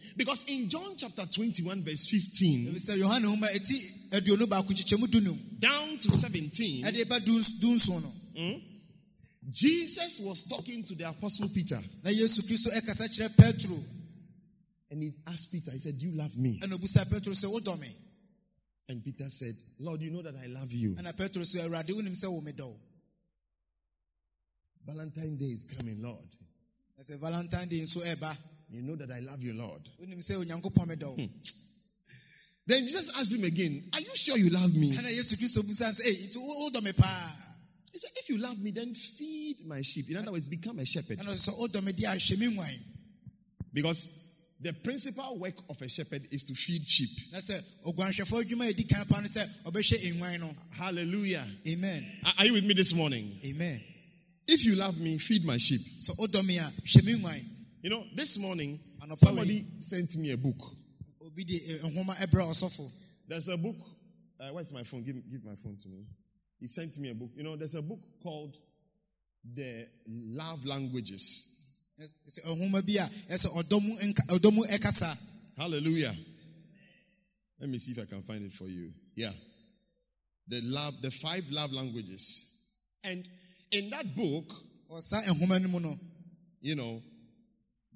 Ɛdeɛ nti na ɛsɛ ɔbɛyɛ oguanhwɛfoɔ. Because in John chapter 21, verse 15 Ebisɛ Yohane nhoma eti aduonu baako kyekyɛmu dunum down to 17, ɛde ba dun dunson no. Hmm, Jesus was talking to the apostle Peter. Na Yesu Kristo ɛkasa kyerɛ And he asked Peter, he said, Do you love me? ɛna obusa Petro sɛ. And Peter said, Lord, you know that I love you. Ɛna Petro sɛ Awurade wonim sɛ wo me dɔ. Valentine's Day is coming, Lord. Ɛsɛ Valentine day nso ɛba. You know that I love you, Lord. Onyankopɔn. Hmm. Then Jesus asked him again, Are you sure you love me? Ɛna Yesu Kristo busa sɛ ee nti wo- wodɔ me paa. He said, If you love me, then feed my sheep. In other words, become a shepherd. Ɛna ɔsɛ wodɔ me di ahwɛ me nguan. Because the principal work of a shepherd is to feed sheep. Na sɛ oguanhwɛfoɔ adwuma a yɛdi kan pa no sɛ ɔbɛhwɛ nguan no. Hallelujah. Amen. Are you with me this morning? Amen. If you love me, feed my sheep. Sɛ wodɔ me a hwɛ me nguan. You know, this morning, somebody sent me a book. Eh, nhoma ɛbrɛ ɔsɔfo. There's a book. Uh, where's my phone? Give, give my phone to me. He sent me a book. You know, there's a book called The Love Languages. Sɛ nhoma bi a ɛsɛ ɔdɔ mu nka- ɔdɔ mu ɛkasa. Hallelujah. Let me see if I can find it for you. Yeah. The love, the five love languages. And in that book, Ɔsa nhoma no mu no. you know,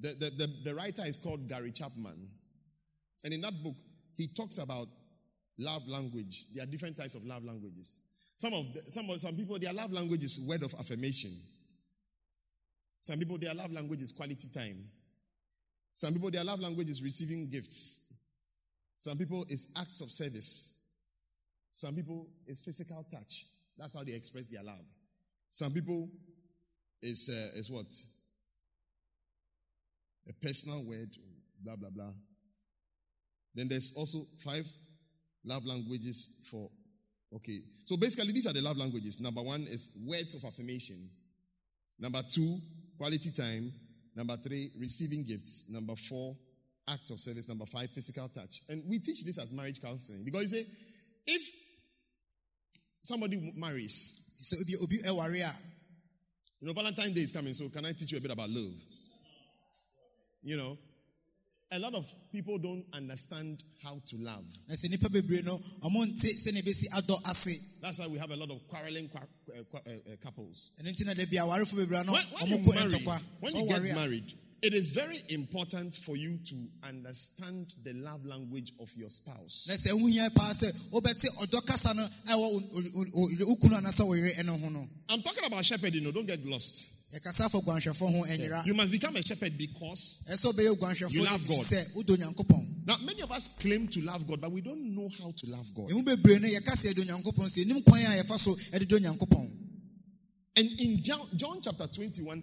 the, the, the, the writer is called Gary Chapman. And in that book, he talks about love language. There are different types of love languages. Some of the, some of some people, their love language is word of affirmation. Some people, their love language is quality time. Some people, their love language is receiving gifts. Some people, it's acts of service. Some people, it's physical touch. That's how they express their love. Some people is uh, is what a personal word, blah blah blah. Then there's also five love languages for. Okay, so basically these are the love languages. Number one is words of affirmation. Number two, quality time. Number three, receiving gifts. Number four, acts of service. Number five, physical touch. And we teach this at marriage counseling because you say, if somebody marries, sɛ obi obi ɛware a you know, Valentine's Day is coming, so can I teach you a bit about love? You know, a lot of people don't understand how to love. na sɛ nnipa bebree no ɔmo nte sɛnea ɛbɛsi adɔ ase That's why we have a lot of quarreling qua- qua- uh, uh, couples. ɛno nti na da bi awarefo bebree no When, when you marry, when you get married, it is very important for you to understand the love language of your spouse. I'm talking about shepherding, no, don't get lost. Yɛkasa fa guanhwɛfo ho ɛnyera You must become a shepherd because ɛsɛ wobɛyɛ guanhwɛfo You love God. sɛ wodɔ onyankopɔn now many of us claim to love God, but we don't know how to love God. ɛmu bebree no yɛka sɛ yɛdɔ onyankopɔn sɛ ɛnim kwan a yɛfa so ɛde dɔ onyankopɔn And in John, John chapter 21,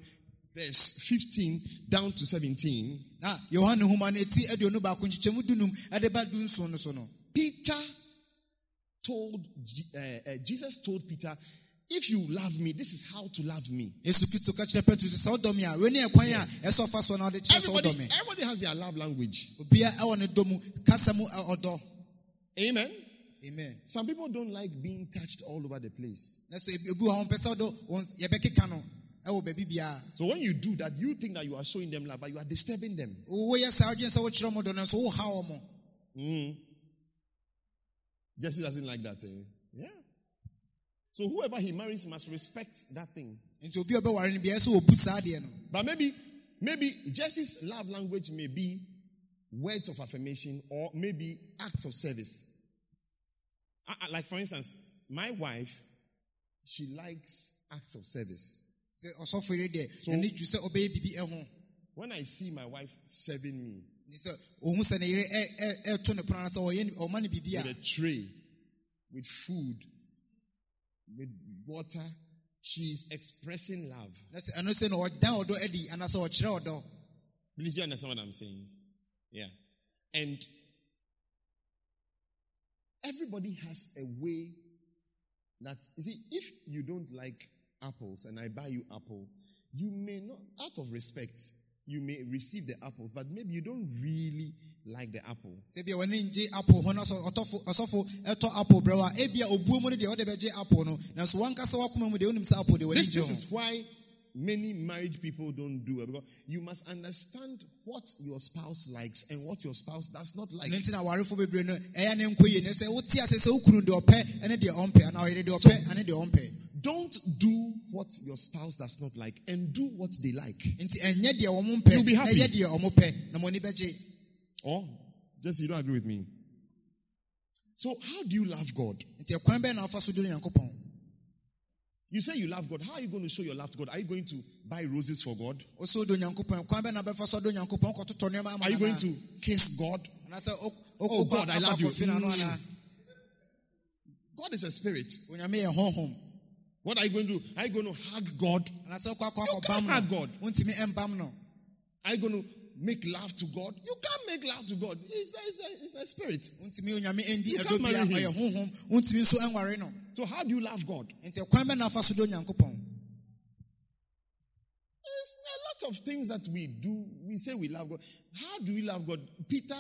verse 15 down to 17, na yohane homa no ɛti aduonu baako nkyekyɛmu dunum ɛde ba dunson no so no. Peter told, uh, uh, Jesus told Peter, if you love me, this is how to love me. yesu kristo ka kyerɛ petro sɛ sɛ wodɔ me a wei ne ɛkwan a ɛsɛ ɔfa so na wode kyerɛ sɛ Everybody, everybody has their love language. obia ɛwɔ ne dɔ mu kasa mu ɛ, ɔdɔ Amen. amen Some people don't like being touched all over the place. na sɛ ebi ebi wɔ hɔ mpɛ sɛ wode wɔn- yɛbɛkeka no ɛwɔ baabi biara So when you do that, you think that you are showing them love, but you are disturbing them. woyɛ saa wodwene sɛ wokyerɛ mo dɔ no nso woha wɔ mo Jesse doesn't like that. Eh? So whoever he marries must respect that thing. nti obi a ɔbɛware no biara sɛ wɔbu saa adeɛ no But maybe, maybe Jesse's love language may be words of affirmation or maybe acts of service. Uh, uh, Like for instance, my wife, she likes acts of service. sɛ ɔsɔfo yere deɛ So- ɛne dwu sɛ ɔbɛyɛ biribi ɛho When I see my wife serving me with a tray, with food, with water, she's expressing love. na sɛ ɛno sɛ na ɔda ɔdɔ adi anaasɛ ɔkyerɛ ɔdɔ Please, you understand what I'm saying? Yeah. And everybody has a way that, you see, if you don't like apples and I buy you apple, you may not, out of respect, you may receive the apples, but maybe you don't really like the apple. sɛ bia wɔne apple ho no sɛ ɔtɔfo ɔsɔfo apple brɛ wo a ebia obuo mu no deɛ wode bɛgye apple no nanso wankasa wakoma mu deɛ wonim sɛ apple deɛ w'ani This, this is why many married people don't do it because you must understand what your spouse likes and what your spouse does not like. Nti na awarefo bebree no ɛyɛ ne nkɔ yie ne sɛ wote ase sɛ wo kunu deɛ ɔpɛ ne deɛ ɔmpɛ anaa ɔyere deɛ ɔpɛ ane deɛ ɔmpɛ Don't do what your spouse does not like and do what they like. nti ɛnyɛ deɛ ɔmo mpɛ You'll be happy. ɛyɛ deɛ ɔmo pɛ na mo ani bɛgye Or just you don't agree with me. So how do you love God? nti ɛkwan bɛɛ na wofa so do no nyankopɔn You say you love God. How are you going to show your love to God? Are you going to buy roses for God? wo sɛ wodɔ nyankopɔn ɛkwan bɛɛ na wobɛfa so adɔ nyankopɔn wokɔtotɔ nneɛma ama Are you going to kiss God? Oh, God, I love you. akɔfi n'ano Mm. anaa God is a spirit. Onyame yɛ honhom What are you going to do? Are you going to hug God? anaasɛ wokɔ akɔ You can't hug God. wontumi ɛmbam no Are you going to make love to God? You can't make love to God. It's a, it's a, it's a spirit. You can't marry him. honhom wontumi nso ɛnware no So how do you love God? nti ɛkwan bɛɛ na wofa so do There's a lot of things that we do. We say we love God. How do we love God? Peter,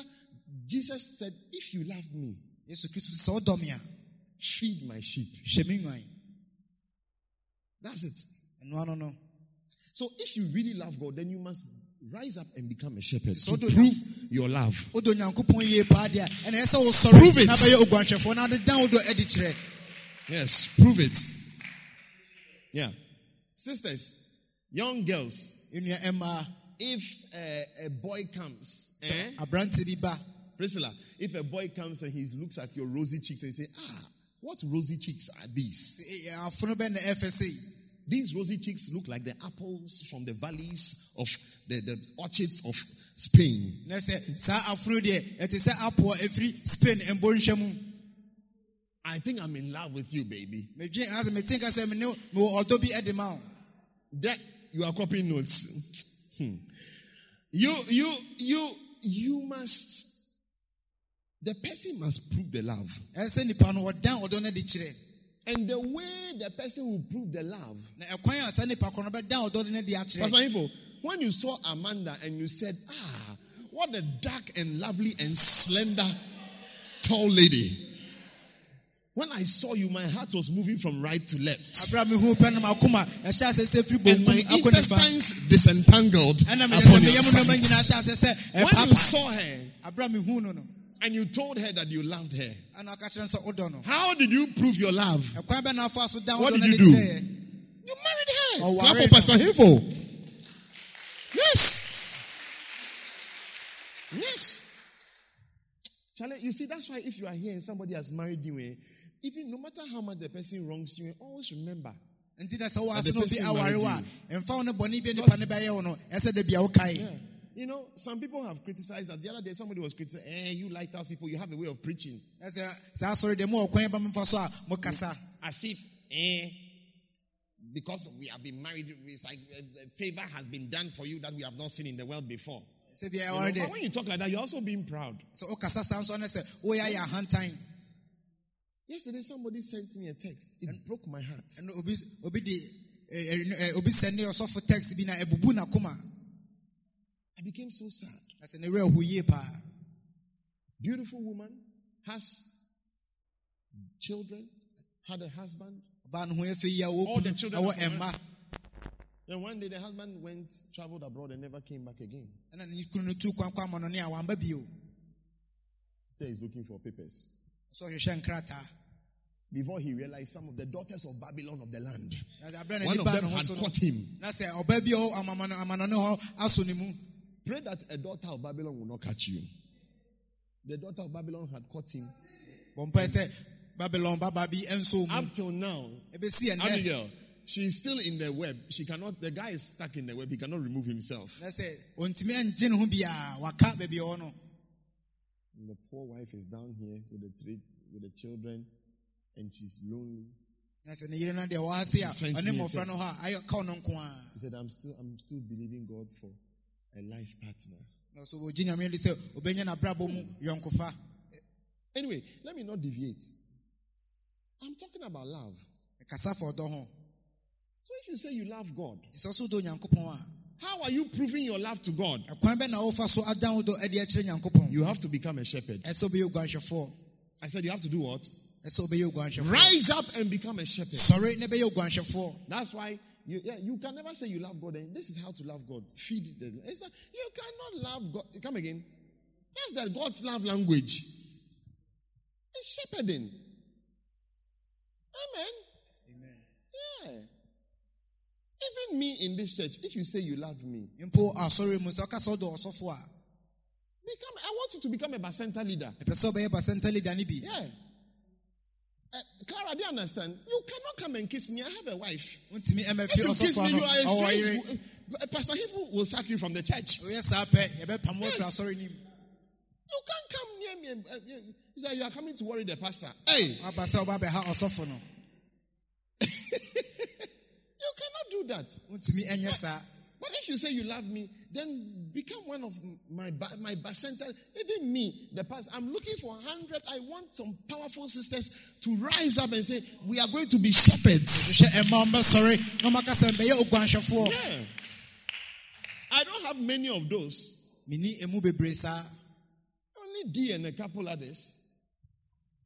Jesus said, If you love me, yesu kristo sɛ wodɔ me a feed my sheep. Hwɛ me nwan That's it. ɛnoa no no So if you really love God, then you must rise up and become a shepherd So to prove your love. wodɔ nyankopɔn yie paa deɛ a ɛna ɛsɛ Prove it. na bɛyɛ oguanhwɛfoɔ na wode da wodɔ Yes, prove it. Yeah. Sisters, young girls, if uh, a boy comes, eh? Priscilla, if a boy comes and he looks at your rosy cheeks and you say, ah, what rosy cheeks are these? eh, afono bɛ na ɛfɛ sei These rosy cheeks look like the apples from the valleys of the, the orchards of Spain. na sɛ saa afono deɛ ɛte apo a spain mbɔnhwɛ I think I'm in love with you, baby. medwen ase mete nka sɛ mene mewɔ ɔdɔ bi de ma wo That you are copying notes. Hmm. You, you, you, you must. The person must prove the love, ɛsɛ sɛ nipa no ɔdan ɔdɔ no de kyerɛ and the way the person will prove the love. na ɛkwan a saa nipa korɔ no bɛdan ɔdɔ no de Pastor Info, when you saw Amanda and you said, "Ah, what a dark and lovely and slender, tall lady." When I saw you, my heart was moving from right to left. abra mehu pɛ no makoma ɛhyɛ ase sɛ firi And my bonkum akɔ nifa intestines disentangled upon your meyam nɔma sight. nyinaa hyɛ ase sɛ When you saw her no no and you told her that you loved her, ɛna ɔka kyerɛ sɛ wodɔ no how did you prove your love? ɛkwan bɛ na afa so dan What did you do? You married her. Oh, Clap for Pastor Info. Yes. Yes. Charlie, you see, that's why if you are here and somebody has married you, eh, even no matter how much the person wrongs you, eh, always remember. nti na sɛ wo And ase the na obi person aware wo a married ɛmfa wo ne bɔne bi nipa ne bɛyɛ wo no ɛsɛ da bia wokae. You know, some people have criticized that. The other day, somebody was criticizing, eh, you lighthouse people, you have a way of preaching. ɛsɛ saa asɔre deɛ mo wɔ kwan ba memfa so a mokasa As if, eh, because we have been married, it's like uh, uh, favor has been done for you that we have not seen in the world before. You know, but when you talk like that, you're also being proud. sɛ wokasa saa nso ne sɛ woyɛ ayɛ ahantan Yesterday, somebody sent me a text. It broke my heart. ɛno obi obi eh, eh, eh, obi sɛne ɔsɔfo text I became so sad. na sɛ ne werɛ ho Beautiful woman has children, had a husband. ɔbaa no ho yɛ fɛ yi a All the children Then one day the husband went, traveled abroad and never came back again. ɛna ne kunu no tu kwan kɔ amanɔne wamba bio Say he's looking for papers. nkrataa Before he realized some of the daughters of Babylon of the land, na sɛ aberɛ na one of them had caught him. Na sɛ ɔbaa bi a ɔwɔ amamano- amanɔne hɔ aso ne mu Pray that a daughter of Babylon will not catch you. The daughter of Babylon had caught him. babylon baba bi ɛnso mu Up till now, Abigail, she's still in the web. She cannot, the guy is stuck in the web. He cannot remove himself. na sɛ ɔntumi ɛngye ne ho biaa waka baabi a ɔwɔ no And the poor wife is down here with the three, with the children, and she's lonely. na sɛ ne yere no deɛ ɔwɔ ase a She sent me a text. no hɔ a ayɛ ka no nko a She said, I'm still, I'm still believing God for a life partner. na so wɔgye nyame de sɛ ɔbɛnya n'abrabɔ mu yɔnkofa Anyway, let me not deviate. I'm talking about love. So if you say you love God, nti sɛ so wodɔ onyankopɔn how are you proving your love to God? ɛkwan bɛ na wofa so adan wo dɔ ade akyerɛ nyankopɔn You have to become a shepherd. ɛsɛ wobɛyɛ oguanhwɛfoɔ I said you have to do what? ɛsɛ wobɛyɛ oguanhwɛfoɔ Rise up and become a shepherd. sɔre na bɛyɛ oguanhwɛfoɔ That's why you, yeah, you can never say you love God. And this is how to love God. Feed the. It's like, you cannot love God. Come again. That's that God's love language. It's shepherding. Amen. Amen. Yeah. Even me in this church, if you say you love me, mpo asɔre mu sɛ ɔka sɛ wodɔ ɔsɔfo a become. I want you to become a bacenta leader. ɛpɛ sɛ wobɛyɛ basɛnta leader no bi Yeah. Uh, Clara, do you understand? You cannot come and kiss me. I have a wife. If you kiss me, you are a yere strange. uh, Pastor Hifu will sack you from the church. woyɛ saa pɛ yɛbɛpam wo afiri Yes. You can't come near me. you- you you are coming to worry the pastor. Hey, aba sɛ woba bɛha ɔsɔfo no you cannot do that. Wontumi ɛnyɛ saa But if you say you love me, then become one of my my bacenta. Even me, the pastor. I'm looking for hundred. I want some powerful sisters to rise up and say, "We are going to be shepherds." hwɛ ɛma ɔmbɛsɔre na ɔmaka sɛ mbɛyɛ oguanhwɛfoɔ Yeah. I don't have many of those. menni emu bebree Only D and a couple others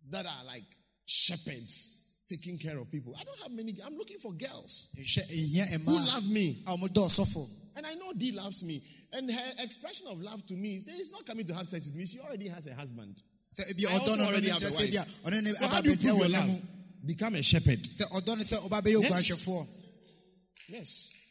that are like shepherds taking care of people. I don't have many. I'm looking for girls who love me. a ɔmodɔ ɔsɔfo And I know D loves me. And her expression of love to me is that he's not coming to have sex with me. She already has a husband. ebi I also ɔdɔ no ɔno already have a wife. bi a ɔne ne So how do you prove your love? Become a shepherd. sɛ ɔdɔ ne sɛ ɔba bɛyɛ Yes. Yes.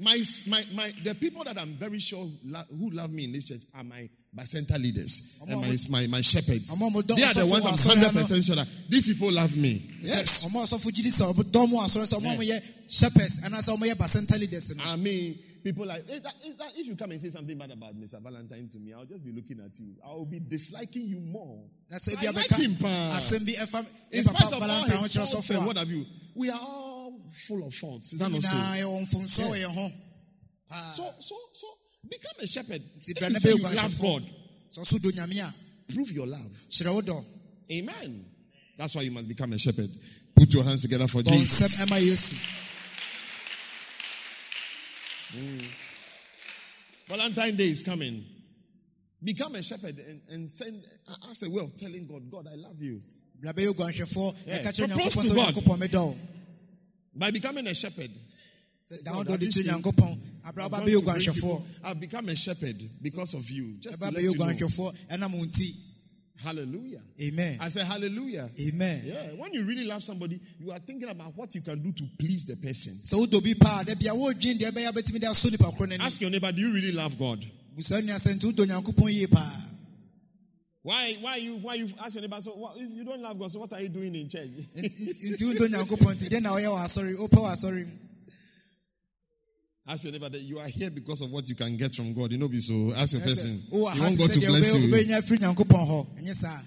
My, my, my, the people that I'm very sure who love me in this church are my bacenta leaders and my, my, my shepherds. Ọmọ mo dọ́ They are the ones I'm 100% sure that these people love me. Yes. ɔmo asɔfo gyidi sɛ ɔdɔ mo asɔre sɛ a ɔmoyɛ shepherds anaasɛ ɔmoyɛ basɛnta leaders I mean, people like, is that- is that- if you come and say something bad about Mr. Valentine to me, I'll just be looking at you. I will be disliking you more. I ebi like him, pa. asɛm bi ɛfa In spite of valentine ho his faults and what have you, we are all full of faults. Is that not so? yɛwɔ mfomsoɔ wɔ yɛn ho So, so, so, become a shepherd. If you say you love God, sɛ ɔso do nyame prove your love. kyerɛ wo dɔ Amen. That's why you must become a shepherd. Put your hands together for Jesus. yesu hmm. Valentine Day is coming. Become a shepherd and, and send ask a way of telling God, God, I love you. Yeah. Propose to God. onyankopɔn medɔ wo By becoming a shepherd. I've become a shepherd because of you. Just to let you know. oguanhwɛfoɔ ɛnam wo nti Hallelujah. amen I say hallelujah. amen Yeah. When you really love somebody, you are thinking about what you can do to please the person. sɛ wodɔ bi paa da bia wodwen deɛ ɛbɛyɛ bɛtumi de asɔ nipa korɔ n'ani Ask your neighbor, do you really love God? busa nua sɛ nti wodɔ nyankopɔn yie paa Why, why you, why you ask your neighbor? So, what, if you don't love God, so what are you doing in church? Ask your neighbor that you are here because of what you can get from God. You know, be so. Ask your person. You ha want God to bless you, wobɛnya firi nyankopɔn hɔ ɛnyɛ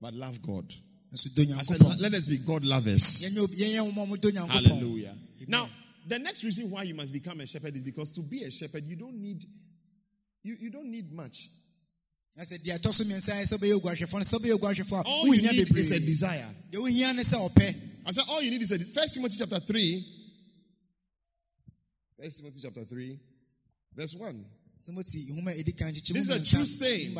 but love God. I said, let us be God lovers. yɛnyɛ obi- yɛnyɛ wɔn a wɔdɔ nyankopɔn Hallelujah. Now, the next reason why you must become a shepherd is because to be a shepherd, you don't need you, you don't need much. ɛsɛ deɛ ɛtɔ so mmiɛnsa yɛ sɛ wobɛyɛ oguanhwɛfoɔ no sɛ wobɛyɛ oguanhwɛfoɔ a All you need is a desire. deɛ wohia ne sɛ ɔpɛ I said, all you need is a First Timothy chapter three. First Timothy chapter three, verse one. timothy nhoma a ɛdi This is a true saying.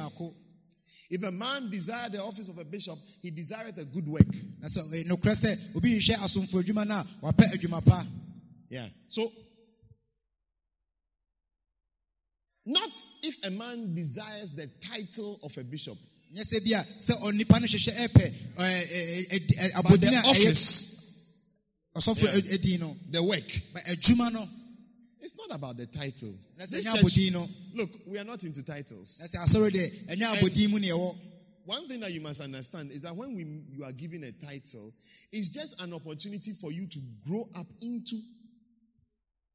If a man desire the office of a bishop, he desireth a good work. na sɛ ɛyɛ nokorɛ sɛ obi hwehwɛ asomfo adwuma no a wapɛ adwuma Yeah. So, not if a man desires the title of a bishop, but the abɔdin a ɛyɛ office, ɔsɔfo the work. But adwuma no It's not about the title. This church- look, we are not into titles. na sɛ asɔre deɛ ɛnyɛ abɔdin mu ne ɛwɔ One thing that you must understand is that when we, you are given a title, it's just an opportunity for you to grow up into.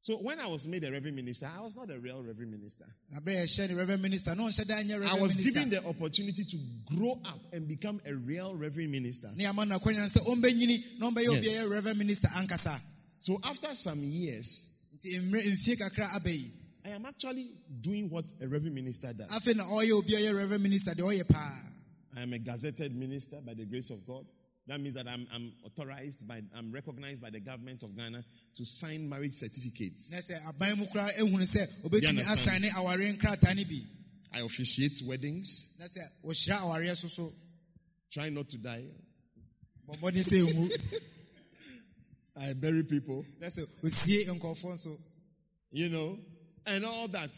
So when I was made a reverend minister, I was not a real reverend minister. na berɛ yɛhyɛ ne reverend minister na ɔnhyɛ da nyɛ I was given the opportunity to grow up and become a real reverend minister. ne ama no akwanya sɛ ɔmbɛnyini na ɔmbɛyɛ obi a Yes. ɛyɛ reverend minister ankasa So after some years, nti mmerɛ mfie kakra aba yi I am actually doing what a reverend minister does. afei na ɔyɛ obi a ɔyɛ reverend minister deɛ ɔyɛ paa I am a gazetted minister by the grace of God. That means that I'm, I'm authorized by, I'm recognized by the government of Ghana to sign marriage certificates. na sɛ aban mu koraa ehunu sɛ obetumi understand? asane awareɛ nkrataa no bi I officiate weddings, na sɛ ɔhyira awareɛ so so try not to die. I bury people, na sɛ osie nkɔɔfoɔ nso you know, and all that.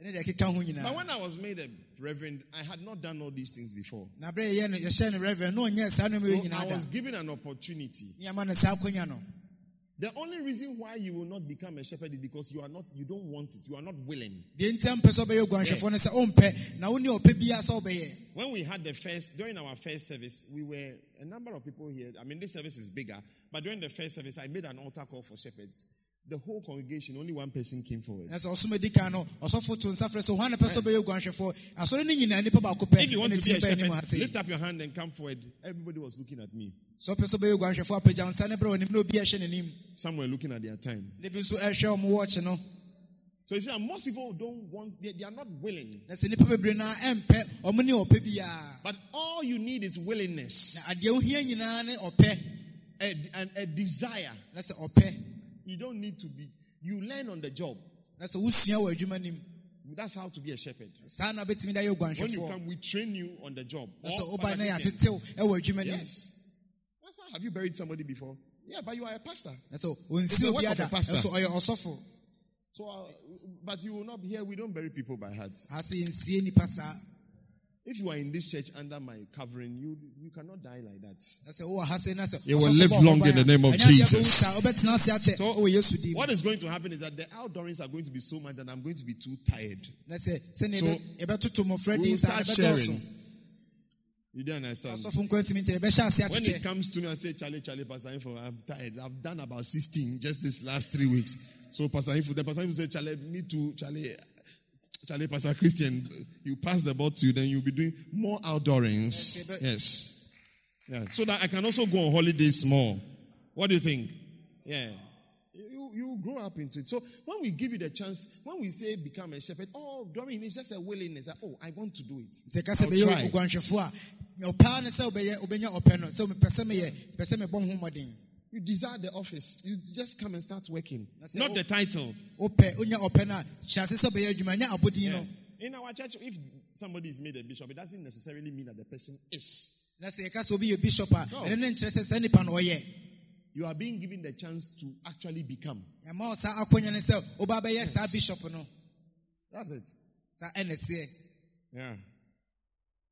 ɛne deɛ ɛkeka ho But when I was made a reverend, I had not done all these things before. na berɛ yɛyɛ no yɛhyɛ no reverend na ɔnyɛ saa nnoɔma So I was given an opportunity. The only reason why you will not become a shepherd is because you are not, you don't want it, you are not willing. deɛ nti a mpɛ sɛ ɔbɛyɛ oguanhwɛfoɔ no sɛ ɔmpɛ oh, na wone ɔpɛ biara sɛ ɔbɛyɛ When we had the first, during our first service, we were a number of people here. I mean, this service is bigger, but during the first service, I made an altar call for shepherds. The whole congregation, only one person came forward. na sɛ ɔsom adi kan no ɔsɔfo to nsa frɛ sɛ hɔ na pɛ sɛ ɔbɛyɛ oguanhwɛfoɔ asɔre no nyinaa nnipa baako pɛ If you want to be a tim baa anim ha shepherd, lift up your hand and come forward. Everybody was looking at me. sɛ ɔpɛ sɛ ɔbɛyɛ oguanhwɛfoɔ apagya wo nsa ne berɛ ɔnim na obi ɛhyɛ n'anim Some were looking at their time. ne bi nso ɛhwɛ ɔmo wɔɔkye no So you see, most people don't want, they, they are not willing. na sɛ nnipa bebree naa ɛmpɛ ɔmo ne ɔpɛ biara But all you need is willingness, na adeɛ wohia nyinaa ne ɔpɛ a, and a desire. Na sɛ ɔpɛ You don't need to be, you learn on the job. na sɛ wosua wɔ adwuma nim That's how to be a shepherd. saa na wobɛtumi de ayɛ When you come, we train you on the job. na sɛ Or woba na Father Dickens. yɛatetew ɛwɔ adwuma Yes. That's how, have you buried somebody before? Yeah, but you are a pastor. So, It's the work of a pastor. So, uh, but you will not be here. We don't bury people by heart. If you are in this church under my covering, you you cannot die like that. na sɛ wowɔ ha sɛ na sɛ You will live long in the name of Jesus. bɛwu saa, wobɛtena ase akyɛ So, ɛwɔ yesu din mu what is going to happen is that the outdoorings are going to be so much that I'm going to be too tired. So, yɛbɛ- yɛbɛtoto mmɔfra We will start sharing. You don't understand. ɔsɔfo nkwa ntumi nkyerɛ yɛbɛhyɛ ase When it comes to me, I say, Charlie, Charlie, Pastor Info, I'm tired. I've done about 16 just this last three weeks. So Pastor Ifu, the Pastor Ifu said, Charlie, me too, Charlie, Charlie, Pastor Christian, you pass the ball to you, then you'll be doing more outdoorings. Okay, yes. Yeah. So that I can also go on holidays more. What do you think? Yeah. You, you grow up into it. So when we give you the chance, when we say become a shepherd, oh, Doreen, it's just a willingness that, oh, I want to do it. sɛ ka sɛ I'll bɛyɛ try. Oguanhwɛfoɔ a ɔpaa ne sɛ wobɛyɛ wobɛnya ɔpɛ no sɛ mepɛ sɛ meyɛ pɛ sɛ mebɔ ho mmɔden You desire the office. You just come and start working. Not the title. wopɛ wonya ɔpɛ no a hyɛ ase sɛ wobɛyɛ adwuma nya abɔdin no In our church, if somebody is made a bishop, it doesn't necessarily mean that the person is. na sɛ yɛka sɛ obi yɛ bishop a No. ɛno ne nkyerɛ sɛ saa nnipa no ɔyɛ You are being given the chance to actually become. yɛma wo saa akonya ne sɛ woba bɛyɛ saa bishop no That's it. saa ɛne teɛ Yeah.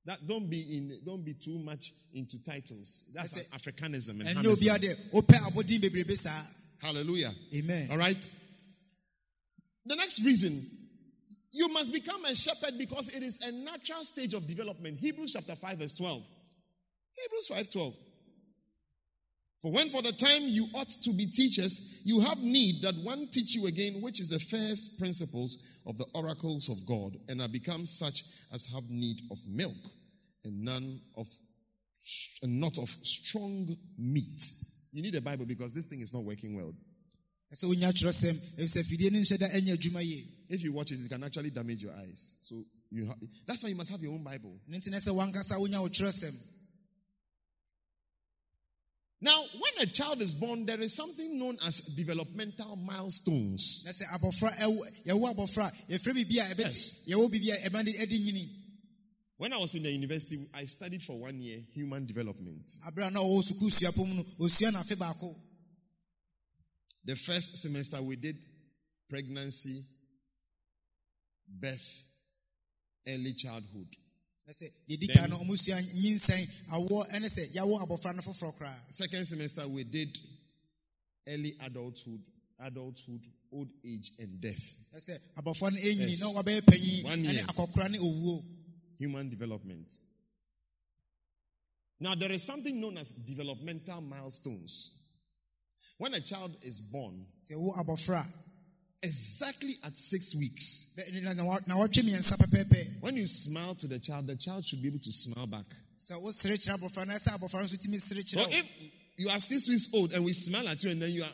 That don't be in don't be too much into titles. That's an Africanism and ɛnyɛ obia Hamism. deɛ wopɛ abɔdin bebrebe saa Hallelujah. amen All right. The next reason you must become a shepherd because it is a natural stage of development. Hebrews chapter 5 verse 12. Hebrews 5:12. For when for the time you ought to be teachers, you have need that one teach you again, which is the first principles of the oracles of God, and are become such as have need of milk, and none of and not of strong meat. You need a Bible because this thing is not working well. ɛsɛ wonya kyerɛsɛm ɛfisɛ fidie no nhyɛ da ɛnyɛ adwuma yie If you watch it, it can actually damage your eyes. So you ha- that's why you must have your own Bible. ne nti ne sɛ wankasa wonya wo kyerɛsɛm Now, when a child is born, there is something known as developmental milestones. na sɛ abɔfra ɛwo- eh, yɛwo eh, abɔfra a yɛfrɛ biribi a Yes. ɛbɛti yɛwɔ biribi a ɛma de ɛde nyini When I was in the university, I studied for one year human development. aberɛ a na ɔwɔ sukuu suapɔ mu no ɔsua no afe baako The first semester, we did pregnancy, birth, early childhood. Na sɛ yɛdi kan no ɔmusua nyinsɛn awoɔ ɛne sɛ yɛawo abɔfra no foforɔ koraa Second semester, we did early adulthood, adulthood, old age, and death. na sɛ abɔfra no Yes. na wabɛyɛ panyin One year. akɔkora ne owuo human development. Now, there is something known as developmental milestones. When a child is born, sɛ wo abɔfra exactly at six weeks, a bɛ- na- na wa- na wɔtwe mmiɛnsa pɛpɛɛpɛ when you smile to the child, the child should be able to smile back. sɛ wo sere kyerɛ abɔfra no ɛsɛ abɔfra no nso tumi sere So if you are six weeks old and we smile at you and then you are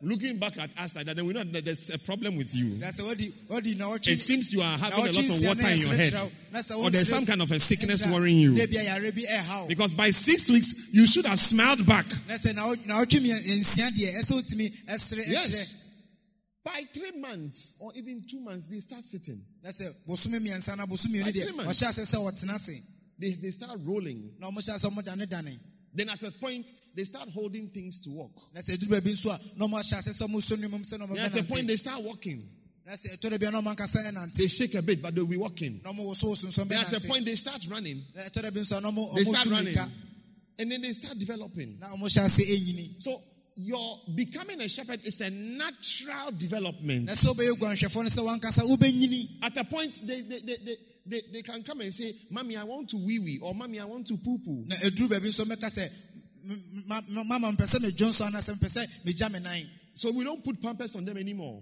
looking back at us like that, then we know that there's a problem with you. na sɛ wadi wadi na wɔtwe It seems you are having a lot of water in your head, kyerɛ wo. Na sɛ wo or there's some kind of a sickness worrying you. na bia yare bi ɛha eh, wo Because by six weeks, you should have smiled back. na sɛ na wo- na wɔtwe mmiɛnsia deɛ ɛsɛ wotumi ɛsere ɛkyerɛ Yes. By three months or even two months, they start sitting. na sɛ bosome mmiɛnsa na bosome mmienu By three months. ɔhyɛ ase sɛ wɔtena ase They, they start rolling. na ɔmo hyɛ ase ɔmo dane dane Then at a point, they start holding things to walk. na sɛ ɛduru baabi nso a na ɔmo ahyɛ ase sɛ ɔmo so ne mom sɛ na ɔmo Then at a point, they start walking. na sɛ ɛtɔ da bia na ɔmo ankasa ɛnante They shake a bit, but they'll be walking. na ɔmo woso woso nso Then at a point, they start running. na ɛtɔ da bi nso a na ɔmo They start running. And then they start developing. na ɔmo hyɛ ase So your becoming a shepherd is a natural development. na sɛ wobɛyɛ guanhwɛfoɔ no sɛ wankasa wobɛnyini At a point, they, they, they, they, they, they can come and say, Mommy, I want to wee wee, or Mommy, I want to poo poo. na ɛduru baabi nso mɛka sɛ "M- ma- ma- mama mpɛ sɛ medwo nso anasɛ mpɛ sɛ megya me nan So we don't put pampers on them anymore.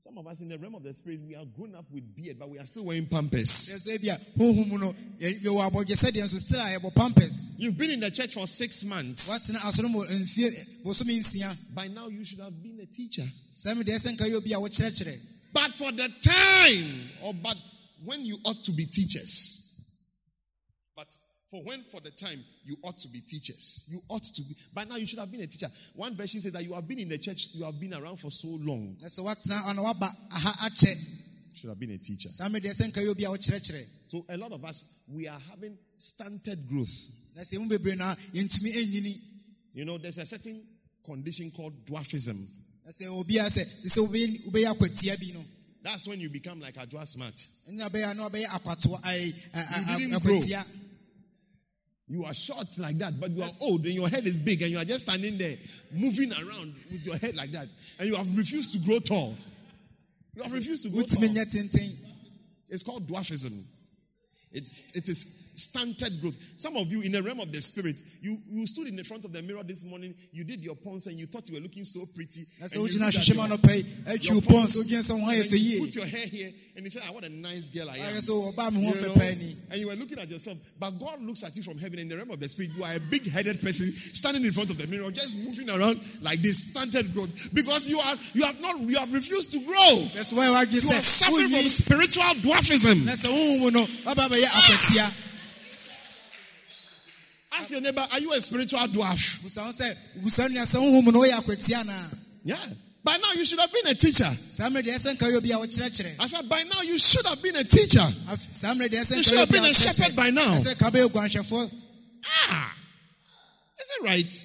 Some of us in the realm of the spirit, we are grown up with beard, but we are still wearing pampers. sɛ so ebi a honhum mu no yɛ- yɛwɔ abɔgye sɛdeɛ nso still a yɛbɔ pampers You've been in the church for six months. woatena asɔre mu mfie bosome nsia By now, you should have been a teacher. sɛ medeɛ sɛ nka yɛ obi a wokyerɛkyerɛ But for the time, or but when you ought to be teachers. But for when for the time you ought to be teachers. You ought to be. By now, you should have been a teacher. One version says that you have been in the church, you have been around for so long. na sɛ woatena ana woaba aha akyɛ should have been a teacher. saa medeɛ sɛ nka yɛ obi a wokyerɛkyerɛ So a lot of us, we are having stunted growth. na sɛ mu bebree no a You know, there's a certain condition called dwarfism. na sɛ obi a sɛ te sɛ wobɛyɛ wobɛyɛ akwatia bi no That's when you become like a dwarf smart. You didn't grow. You are short like that, but you are old and your head is big and you are just standing there moving around with your head like that. And you have refused to grow tall. You have refused to grow tall. It's called dwarfism. It's, it is stunted growth. Some of you in the realm of the spirit, you, you stood in the front of the mirror this morning, you did your pons and you thought you were looking so pretty. na and you wogyina looked at ahwehwɛ mu your- anɔpa yi atwi your pons, so wodwene sɛ wo ho ayɛ and you put your hair here and you said, "Ah, what a nice girl I am." ayɛ sɛ ɔbaa me ho You know, and you were looking at yourself, but God looks at you from heaven in the realm of the spirit. You are a big-headed person standing in front of the mirror, just moving around like this stunted growth because you are you have not you have refused to grow. That's why You are suffering from spiritual dwarfism. na sɛ wohu mu no waba bɛyɛ akwatia Ask your neighbor, are you a spiritual dwarf? busa ho sɛ busa nua sɛ wohu mu no woyɛ akwatia naa Yeah. By now you should have been a teacher. saa mmerɛ deɛ ɛsɛ nka yɛ obi a wɔkyerɛkyerɛ I said, by now you should have been a teacher. Af- saa mmerɛ deɛ You should have been a shepherd by now. ɛsɛ ka bɛyɛ guanhwɛfoɔ Ah, is it right?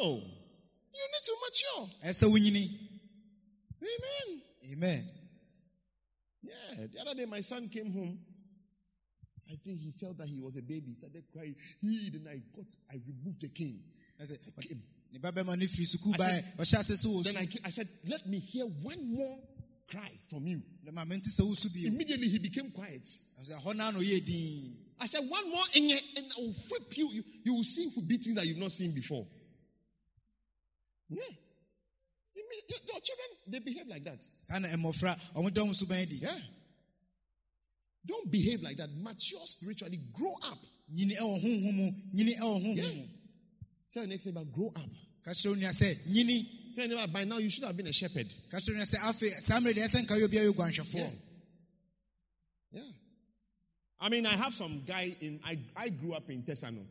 No. You need to mature. Amen. amen Yeah, the other day my son came home. I think he felt that he was a baby. He started crying. He then I got, I removed the cane. ɛsɛ I came. no firi sukuu I said- ɔhyɛ ase sɛ wɔ Then I, came, I said, let me hear one more cry from you. na ma mente sɛ wosu bio Immediately he became quiet. Ɛsɛ hɔ naa na ɔyɛ din I said, one more and I will whip you. you. You will see beatings that you've not seen before. Yeah. Your children, they behave like that. saa Don't behave like that. Mature spiritually. Grow up. nyini ɛwɔ honhom mu nyini ɛwɔ honhom Yeah. Tell your next neighbor, grow up. ka kyerɛ wo nua sɛ nyini Tell your neighbor, by now you should have been a shepherd. ka kyerɛ wo nua sɛ afei saa mmerɛ deɛ ɛsɛ nka yɛ obi a yɛ guanhwɛfoɔ Yeah. I mean, I have some guy in, I, I grew up in Tesano.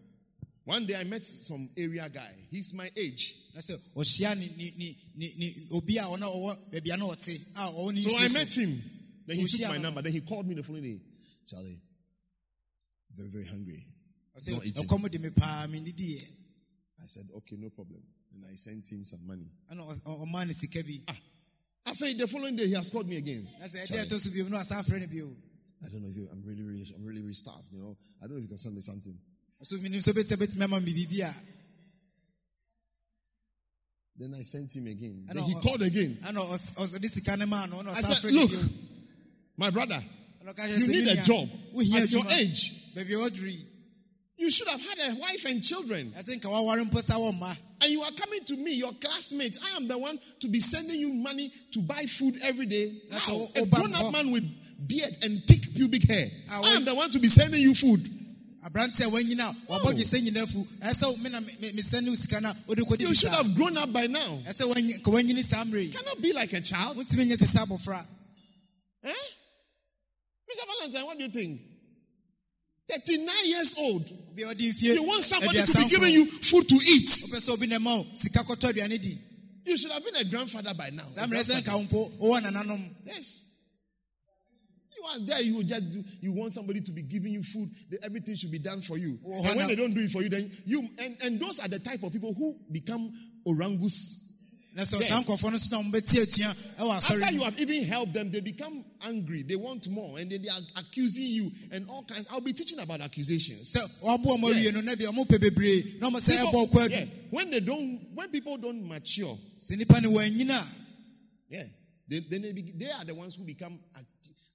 One day I met some area guy. He's my age. na sɛ ɔhyia ne ne ne ne ne obi a ɔna ɔwɔ baabi a na ɔte a ah, ɔwɔ ne So I met him. Then he took my number. Then he called me the following day. Charlie, very, very hungry. ɔsɛ Not eating. I said, okay, no problem. And I sent him some money. ɛna ɔs- ɔ- ɔmaa ne sika bi After the following day, he has called me again. na sɛ ɛdeɛ Charlie, ɛtɔ so bio no asan afrɛ no bio I don't know if you, I'm really, really, I'm really, really starved. You know, I don't know if you can send me something. so menim sɛ bɛtɛ bɛtumi ama me biribi a Then I sent him again. Then he called again. ɛna ɔs- ɔs- ɔde sika no maa no I said, look, my brother, Ɛna ɔka kyerɛ you need a job at your age. You should have had a wife and children. ɛsɛ nka waware mpo sa wɔ mma And you are coming to me, your classmate. I am the one to be sending you money to buy food every day. That's How? A grown up man with beard and thick pubic hair. I am the one to be sending you food. kɔdi You should have grown up by now. ɛsɛ wanyi- ka wanyini saa mmerɛ You yi cannot be like a child. wontumi nyɛ te sɛ abɔfra Eh? Mr. Valentine, eh, what do you think? 39 years old. bia ɔde mfie You want somebody to be giving you food to eat. wopɛ sɛ obi na ma wo sika kɔtɔ aduane di You should have been a grandfather by now. saa A mmerɛ sɛ grandfather. wo mpo wowɔ nananom Yes. You are there, you just do, you want somebody to be giving you food, everything should be done for you. And when they don't do it for you, then you and, and those are the type of people who become orangus. Na sɛ Yeah. saa nkɔfoɔ no so na mobɛti atua ɛwɔ After you have even helped them, they become angry. They want more, and then they are accusing you and all kinds. I'll be teaching about accusations. sɛ waboa ma Yeah. awie no na deɛ ɔmopɛ bebree na ɔmɔ sɛ ɛbɔ People- yeah, when they don't, when people don't mature, sɛ nnipa no wanyina a yeah, they, then they, be, they are the ones who become ac-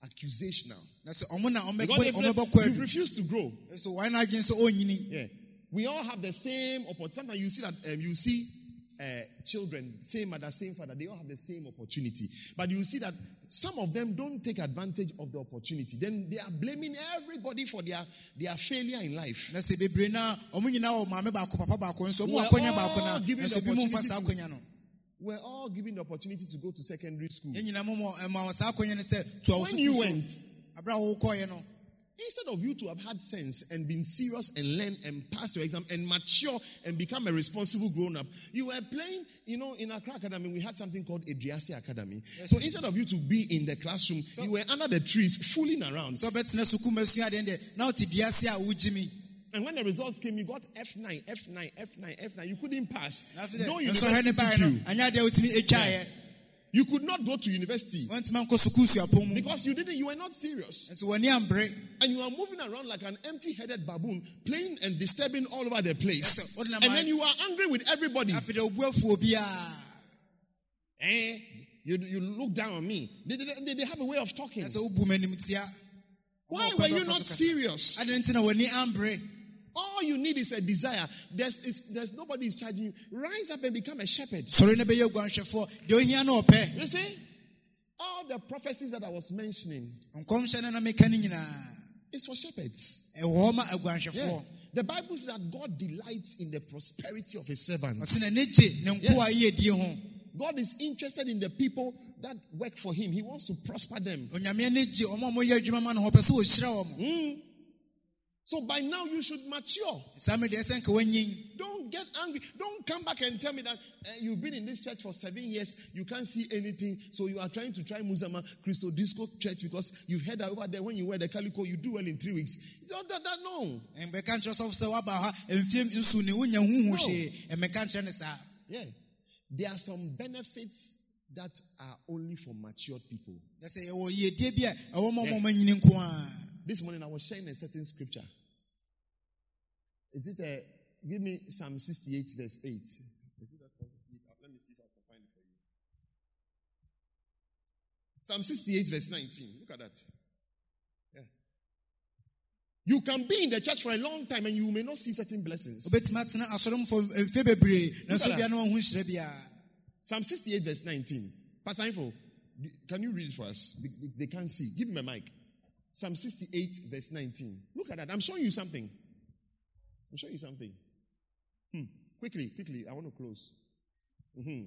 accusational. na sɛ ɔmo na ɔmɛbɔ Because they, you refuse to grow, so sɛ ɔnyini Yeah. We all have the same opportunity. Sometimes you see that um, you see uh, children, same mother, same father, they all have the same opportunity. But you see that some of them don't take advantage of the opportunity. Then they are blaming everybody for their, their failure in life. na sɛ bebree no a ɔmo nyinaa wɔ maame baako papa baako nso ɔmo We're all given the bi mu mfa opportunity to- We're all given the opportunity to go to secondary school. yɛn nyinaa mo ma wɔ saa akɔnya no sɛ toa wo When you went, so aberɛ a wowokɔɔyɛ no instead of you to have had sense and been serious and learn and pass your exam and mature and become a responsible grown up, you were playing, you know, in Accra Academy, we had something called Adriasi Academy. So instead of you to be in the classroom, you were under the trees fooling around. sɛ wobɛtena sukuu masua adeɛ deɛ na wote dua ase a wogye mi And when the results came, you got F9, F9, F9, F9. You couldn't pass. No university ne baeɛ took no you. anyɛ adeɛ wotumi ɛtwaeɛ You could not go to university wɔntumi nkɔ sukuu suapɔn mu because you didn't, you were not serious. nso w'ani ambere And you are moving around like an empty headed baboon, playing and disturbing all over the place. Yes, sir. What am And then you are angry with everybody. afei dɛ obu afuo biaa Eh? You, you look down on me. They, they, they, have a way of talking. na sɛ wobu m'anim tia Why were you not serious? Adɛn nti na w'ani ambre All you need is a desire. There's, there's nobody is charging you. Rise up and become a shepherd. sɔre na bɛyɛ oguanhwɛfoɔ deɛ ohia na ɔpɛ You see, all the prophecies that I was mentioning nkɔmhyɛ no na meka no nyinaa is for shepherds. ɛwɔ hɔ ma Yeah. The Bible says that God delights in the prosperity of his servants. ɔse na ne gye ne nko a Yes. God is interested in the people that work for him. He wants to prosper them. onyame So by now you should mature. saa mmere deɛ ɛsɛ nka woanyin Don't get angry. Don't come back and tell me that uh, you've been in this church for seven years. You can't see anything. So you are trying to try Musama Christo Disco Church because you've heard that over there when you wear the calico, you do well in three weeks. Don't that, that no. mbɛka nkyerɛ sɔfo sɛ woaba ha mfie nsu ne wonya huhu No. hwee mmɛka nkyerɛ ne Yeah. There are some benefits that are only for matured people. Yɛ sɛ yɛwɔ yiedie bi a ɛwɔ ma ɔma ɔmanyini nko a This morning I was sharing a certain scripture. Is it a give me Psalm 68, verse 8? Is it that Psalm 68? Uh, let me see if I can find it for you. Psalm 68, verse 19. Look at that. Yeah. You can be in the church for a long time and you may not see certain blessings. wobɛtumi atena asɔromfo mfe eh, bebree nanso Look at bia na wahu nhyerɛ biara Psalm 68, verse 19. Pastor Info, can you read it for us? They, they- can't see. Give him a mic. Psalm 68, verse 19. Look at that. I'm showing you something. I'm showing you something. Hmm. Quickly, quickly. I want to close. Hmm.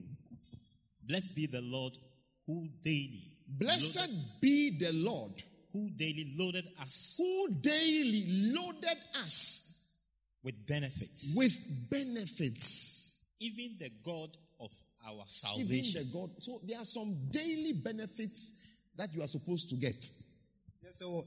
Blessed be the Lord who daily, Blessed be the Lord who daily loaded us who daily loaded us with benefits. with benefits. even the God of our Even salvation. the God. So there are some daily benefits that you are supposed to get. Yɛ sɛ wɔ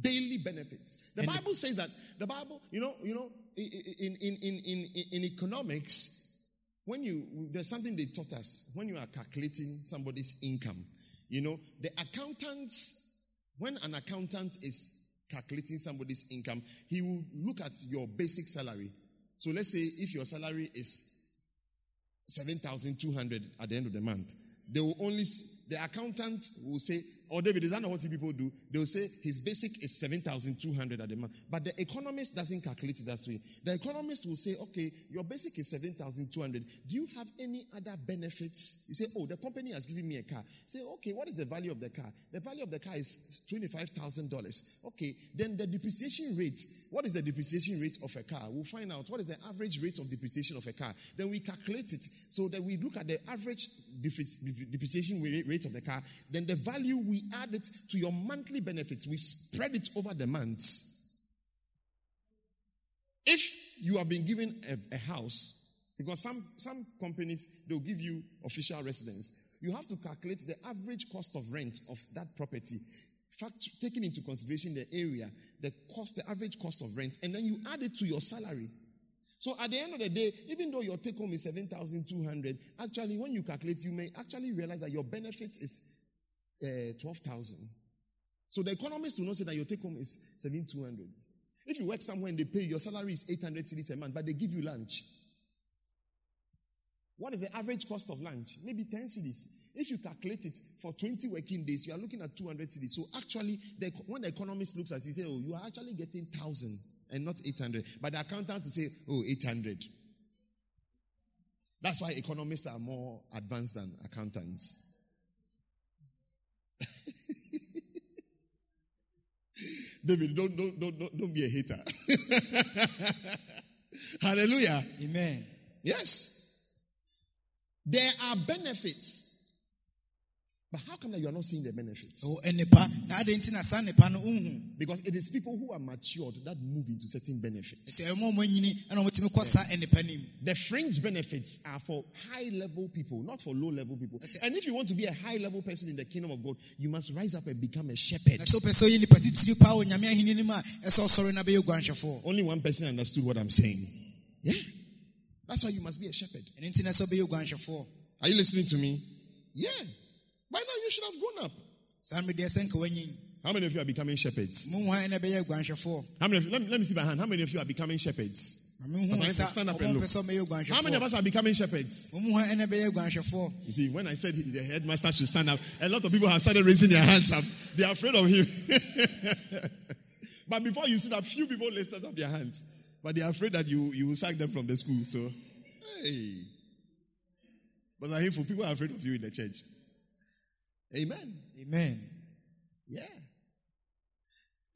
daily benefits. The Bible says that the Bible, you know, you know, in in in in, in economics, when you there's something they taught us when you are calculating somebody's income. You know, the accountants, when an accountant is calculating somebody's income, he will look at your basic salary. So let's say if your salary is 7,200 at the end of the month. They will only, the accountant will say, or David, is that not what you people do? They will say his basic is 7,200 at the month. But the economist doesn't calculate it that way. The economist will say, okay, your basic is 7,200. Do you have any other benefits? You say, oh, the company has given me a car. Say, okay, what is the value of the car? The value of the car is $25,000. Okay, then the depreciation rate. What is the depreciation rate of a car? We'll find out what is the average rate of depreciation of a car. Then we calculate it so that we look at the average depreciation rate of the car. Then the value we add it to your monthly benefits. We spread it over the months. If you have been given a, a house, because some, some companies they'll give you official residence, you have to calculate the average cost of rent of that property, fact, taking into consideration the area, the cost, the average cost of rent, and then you add it to your salary. So at the end of the day, even though your take home is 7,200, actually, when you calculate, you may actually realize that your benefits is uh, 12,000. So the economist will not say that your take home is 7,200. If you work somewhere and they pay you, your salary is 800 cedis a month, but they give you lunch. What is the average cost of lunch? Maybe 10 cedis. If you calculate it for 20 working days, you are looking at 200 cedis. So actually, the, when the economist looks at you, say, oh, you are actually getting 1,000 and not 800. But the accountant will say, oh, 800. That's why economists are more advanced than accountants. David, don't, don't, don't, don't, don't be a hater. Hallelujah. amen Yes. There are benefits. But how come that you are not seeing the benefits? ɛwɔ nnipa na adɛn nti na saa nnipa no wohu Because it is people who are matured that move into certain benefits. sɛ ɛma ɔmanyini ɛna ɔmotumi kɔ saa nnipa no mu The fringe benefits are for high level people, not for low level people. And if you want to be a high level person in the kingdom of God, you must rise up and become a shepherd. na sɛ wopɛ sɛ ɔyɛ nnipa titiri paa wɔ nyame ahenni no mu a ɛsɛ ɔsɔre na bɛyɛ oguanhwɛfoɔ Only one person understood what I'm saying. Yeah. That's why you must be a shepherd. ɛno nti na sɛ wobɛyɛ oguanhwɛfoɔ Are you listening to me? Yeah. By now you should have grown up. saa mmere deɛ sɛ nka woanyin How many of you are becoming shepherds? mo hwan na ɛbɛyɛ oguanhwɛfoɔ How many of you, let, me, let me see my hand. How many of you are becoming shepherds? As I stand up and look. How many of us are becoming shepherds? You You see, when I said the headmaster should stand up, a lot of people have started raising their hands up. They are afraid of him. but before you see that, few people lifted up their hands. But they are afraid that you, you will sack them from the school. So, hey. But I hear for people are afraid of you in the church. Amen. Amen. Yeah.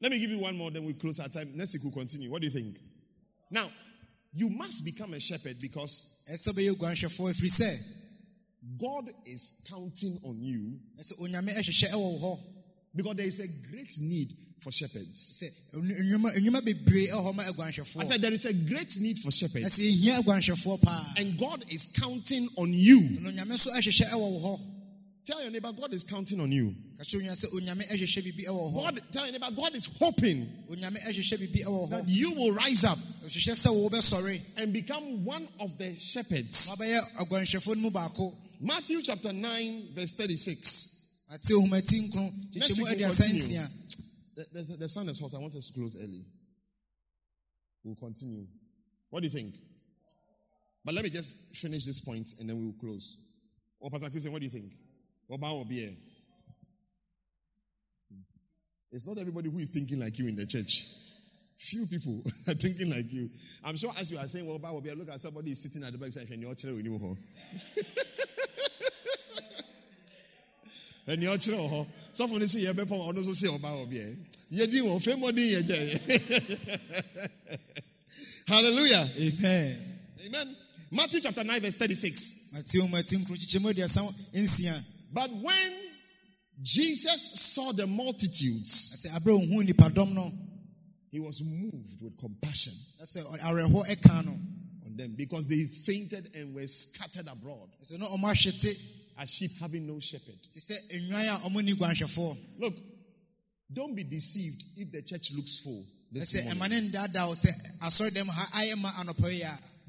Let me give you one more, then we close our time. Next week we'll continue. What do you think? Now, you must become a shepherd because ɛsɛ bɛyɛ oguanhwɛfoɔ ɛfiri sɛ God is counting on you ɛsɛ onyame ɛhwehwɛ ɛwɔ wo hɔ because there is a great need for shepherds. sɛ onu- nnwuma nnwuma bebree ɛwɔ hɔ ma I said there is a great need for shepherds. ɛsɛ ehia aguanhwɛfoɔ paa And God is counting on you. Na onyame nso ɛhwehwɛ ɛwɔ wo hɔ Tell your neighbor, God is counting on you. ka kyerɛ onua sɛ onyame ɛhwehwɛ biribi ɛwɔ hɔ God, tell your neighbor, God is hoping onyame ɛhwehwɛ biribi ɛwɔ that you will rise up ɔhwehwɛ sɛ wo bɛsɔre and become one of the shepherds. wabɛyɛ aguanhwɛfoɔ no mu baako Matthew chapter 9, verse 36. ate ohumati nkron Next kyekyɛmu week we'll aduasa continue. nsia The, the, the sun is hot. I want us to close early. We'll continue. What do you think? But let me just finish this point and then we will close. Oh, Pastor Christian, what do you think? It's not everybody who is thinking like you in the church. Few people are thinking like you. I'm sure as you are saying, well, Obia, look at somebody sitting at the back side and you're chilling with you. And you're chilling. Someone is saying, You're also say, Oba Obia. You're doing famous day. Hallelujah. Amen. Amen. Matthew chapter 9, verse 36. Matthew, Matthew, but when Jesus saw the multitudes, he was moved with compassion on them because they fainted and were scattered abroad as sheep having no shepherd. Look, don't be deceived if the church looks full. This morning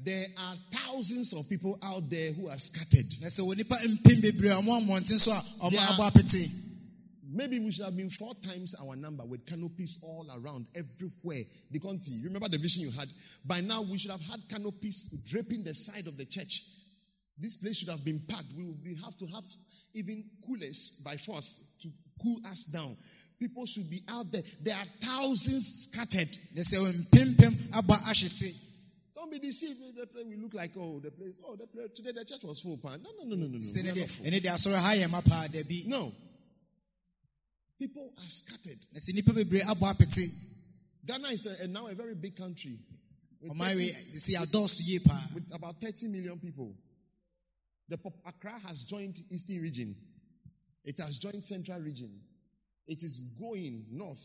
ɛma ne ndaadaa wo sɛ asɔredɛm ha ayɛ ma anɔpɔ yi a there are thousands of people out there who are scattered na sɛ wɔ nipa mpem bebree a ɔmo mmɔnten so a ɔmo Yeah. abɔ apete Maybe we should have been four times our number with canopies all around, everywhere. The country. Remember the vision you had? By now, we should have had canopies draping the side of the church. This place should have been packed. We be, have to have even coolers by force to cool us down. People should be out there. There are thousands scattered. na sɛ mpempem aba ahwete Don't be deceived. The place we look like, oh, the place, oh, the place, today the church was full. pan. No, no, no, no, no, no. sɛ are deɛ not full. ɛne deɛ asɔre ha yɛ ma paa dabi No. People are scattered. na sɛ nipa bebree abɔ apete Ghana is a, now a very big country. With ɔman 30 wei sɛ yɛadɔɔso with about 30 million people. The pop- Accra has joined Eastern region. It has joined Central region. It is going north.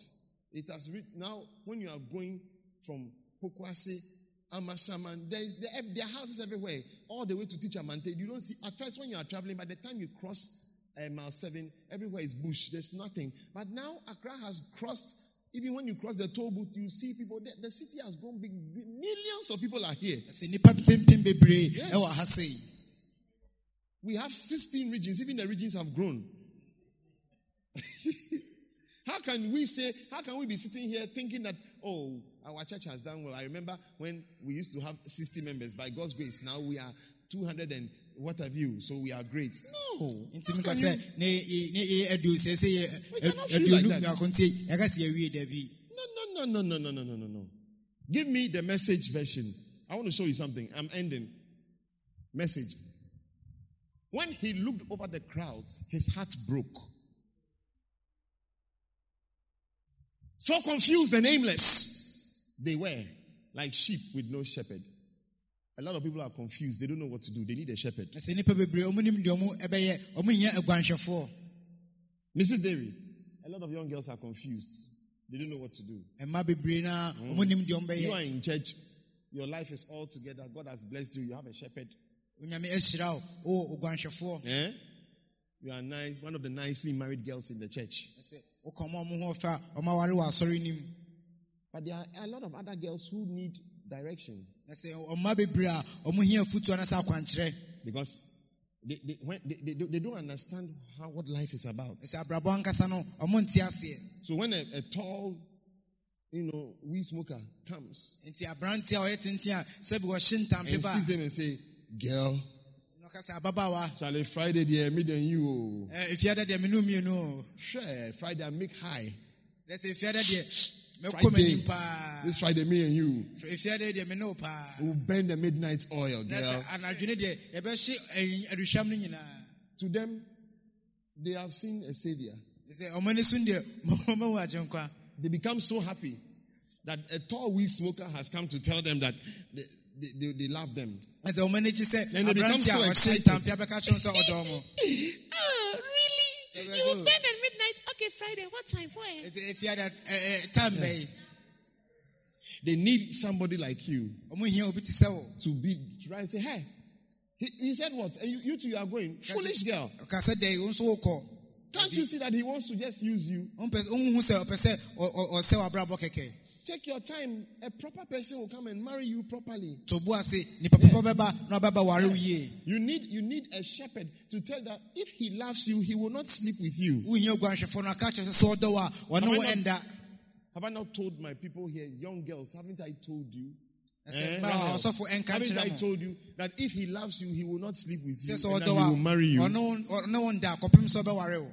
It has re- now when you are going from Pokuase, Amasaman, there is there, there are houses everywhere, all the way to Teacher Mante. You don't see at first when you are traveling. By the time you cross uh, mile seven, everywhere is bush. There's nothing. But now Accra has crossed. Even when you cross the toll booth, you see people. The, the city has grown big. Millions of people are here. sɛ nipa mpempem bebree Yes. ɛwɔ ha sei We have 16 regions, even the regions have grown. how can we say, how can we be sitting here thinking that, oh, our church has done well? I remember when we used to have 60 members. By God's grace, now we are 200 and what have you, so we are great. No. How can you- ne yɛ- ne yɛ aduo sɛ sɛ We cannot feel like that. mmiako nti yɛka sɛ yɛwie dabi No, no, no, no, no, no, no, no, no. Give me the message version. I want to show you something. I'm ending. Message. When he looked over the crowds, his heart broke. So confused and aimless they were, like sheep with no shepherd. A lot of people are confused. They don't know what to do. They need a shepherd. na sɛ nipa bebree ɔmo nim deɛ ɔmo ɛbɛyɛ ɔmo nya aguanhwɛfoɔ Mrs. Derry, a lot of young girls are confused. They don't know what to do. mma bebree na ɔmo nim deɛ ɔmo You are in church. Your life is all together. God has blessed you. You have a shepherd. onyame ahyira wo ɔwɔ oguanhwɛfoɔ Eh? You are nice, one of the nicely married girls in the church. But there are a lot of other girls who need direction. Because they, they, they, they, don't understand how what life is about. So when a, a tall, you know, weed smoker comes and sees them and say, girl, Charlie, Friday, dear, me than you. oh." eh, efiada deɛ menu mmienu o Sure, Friday, I make high. dɛ sɛ efiada deɛ mɛkɔ Friday, m'anim paa this Friday, me and you efiada deɛ mene wo paa will burn the midnight oil, girl. sɛ anadwene deɛ yɛbɛhye ayi- aduhwam no nyinaa To them, they have seen a savior. sɛ ɔmo ani so deɛ ɔmahu agyenkwa They become so happy that a tall weed smoker has come to tell them that they, they, they, they love them. na sɛ ɔmo ani gye sɛ Then they become so excited. ntampe abɛka kyerɛ wo sɛ ɔdɔ mo Oh, really? You will burn at midnight? Okay, Friday. What time for it? Nti efiada eh, eh, time bɛyi They need somebody like you ɔmo hia obi te sɛ wo to be to try and say, hey, he, he said what? And you, you two are going. Foolish girl. ɔka sɛ dɛ wo nso wokɔ Can't you see that he wants to just use you? Take your time. A proper person will come and marry you properly. to bo ase nipa papa bɛba na ɔbɛba ware wo yie You need you need a shepherd to tell that if he loves you, he will not sleep with you. wohia oguanhwɛfoɔ no aka kyerɛ sɛ sɛ ɔdɔ wo a ɔne Have I not- Have I not told my people here, young girls, haven't I told you? Eh, mmaa a Rahel, ɔsɔfo ɛnka haven't I told you that if he loves you, he will not sleep with you and he will marry you? a ɔne wo- ɔne wo nda kɔpem sɛ ɔbɛware wo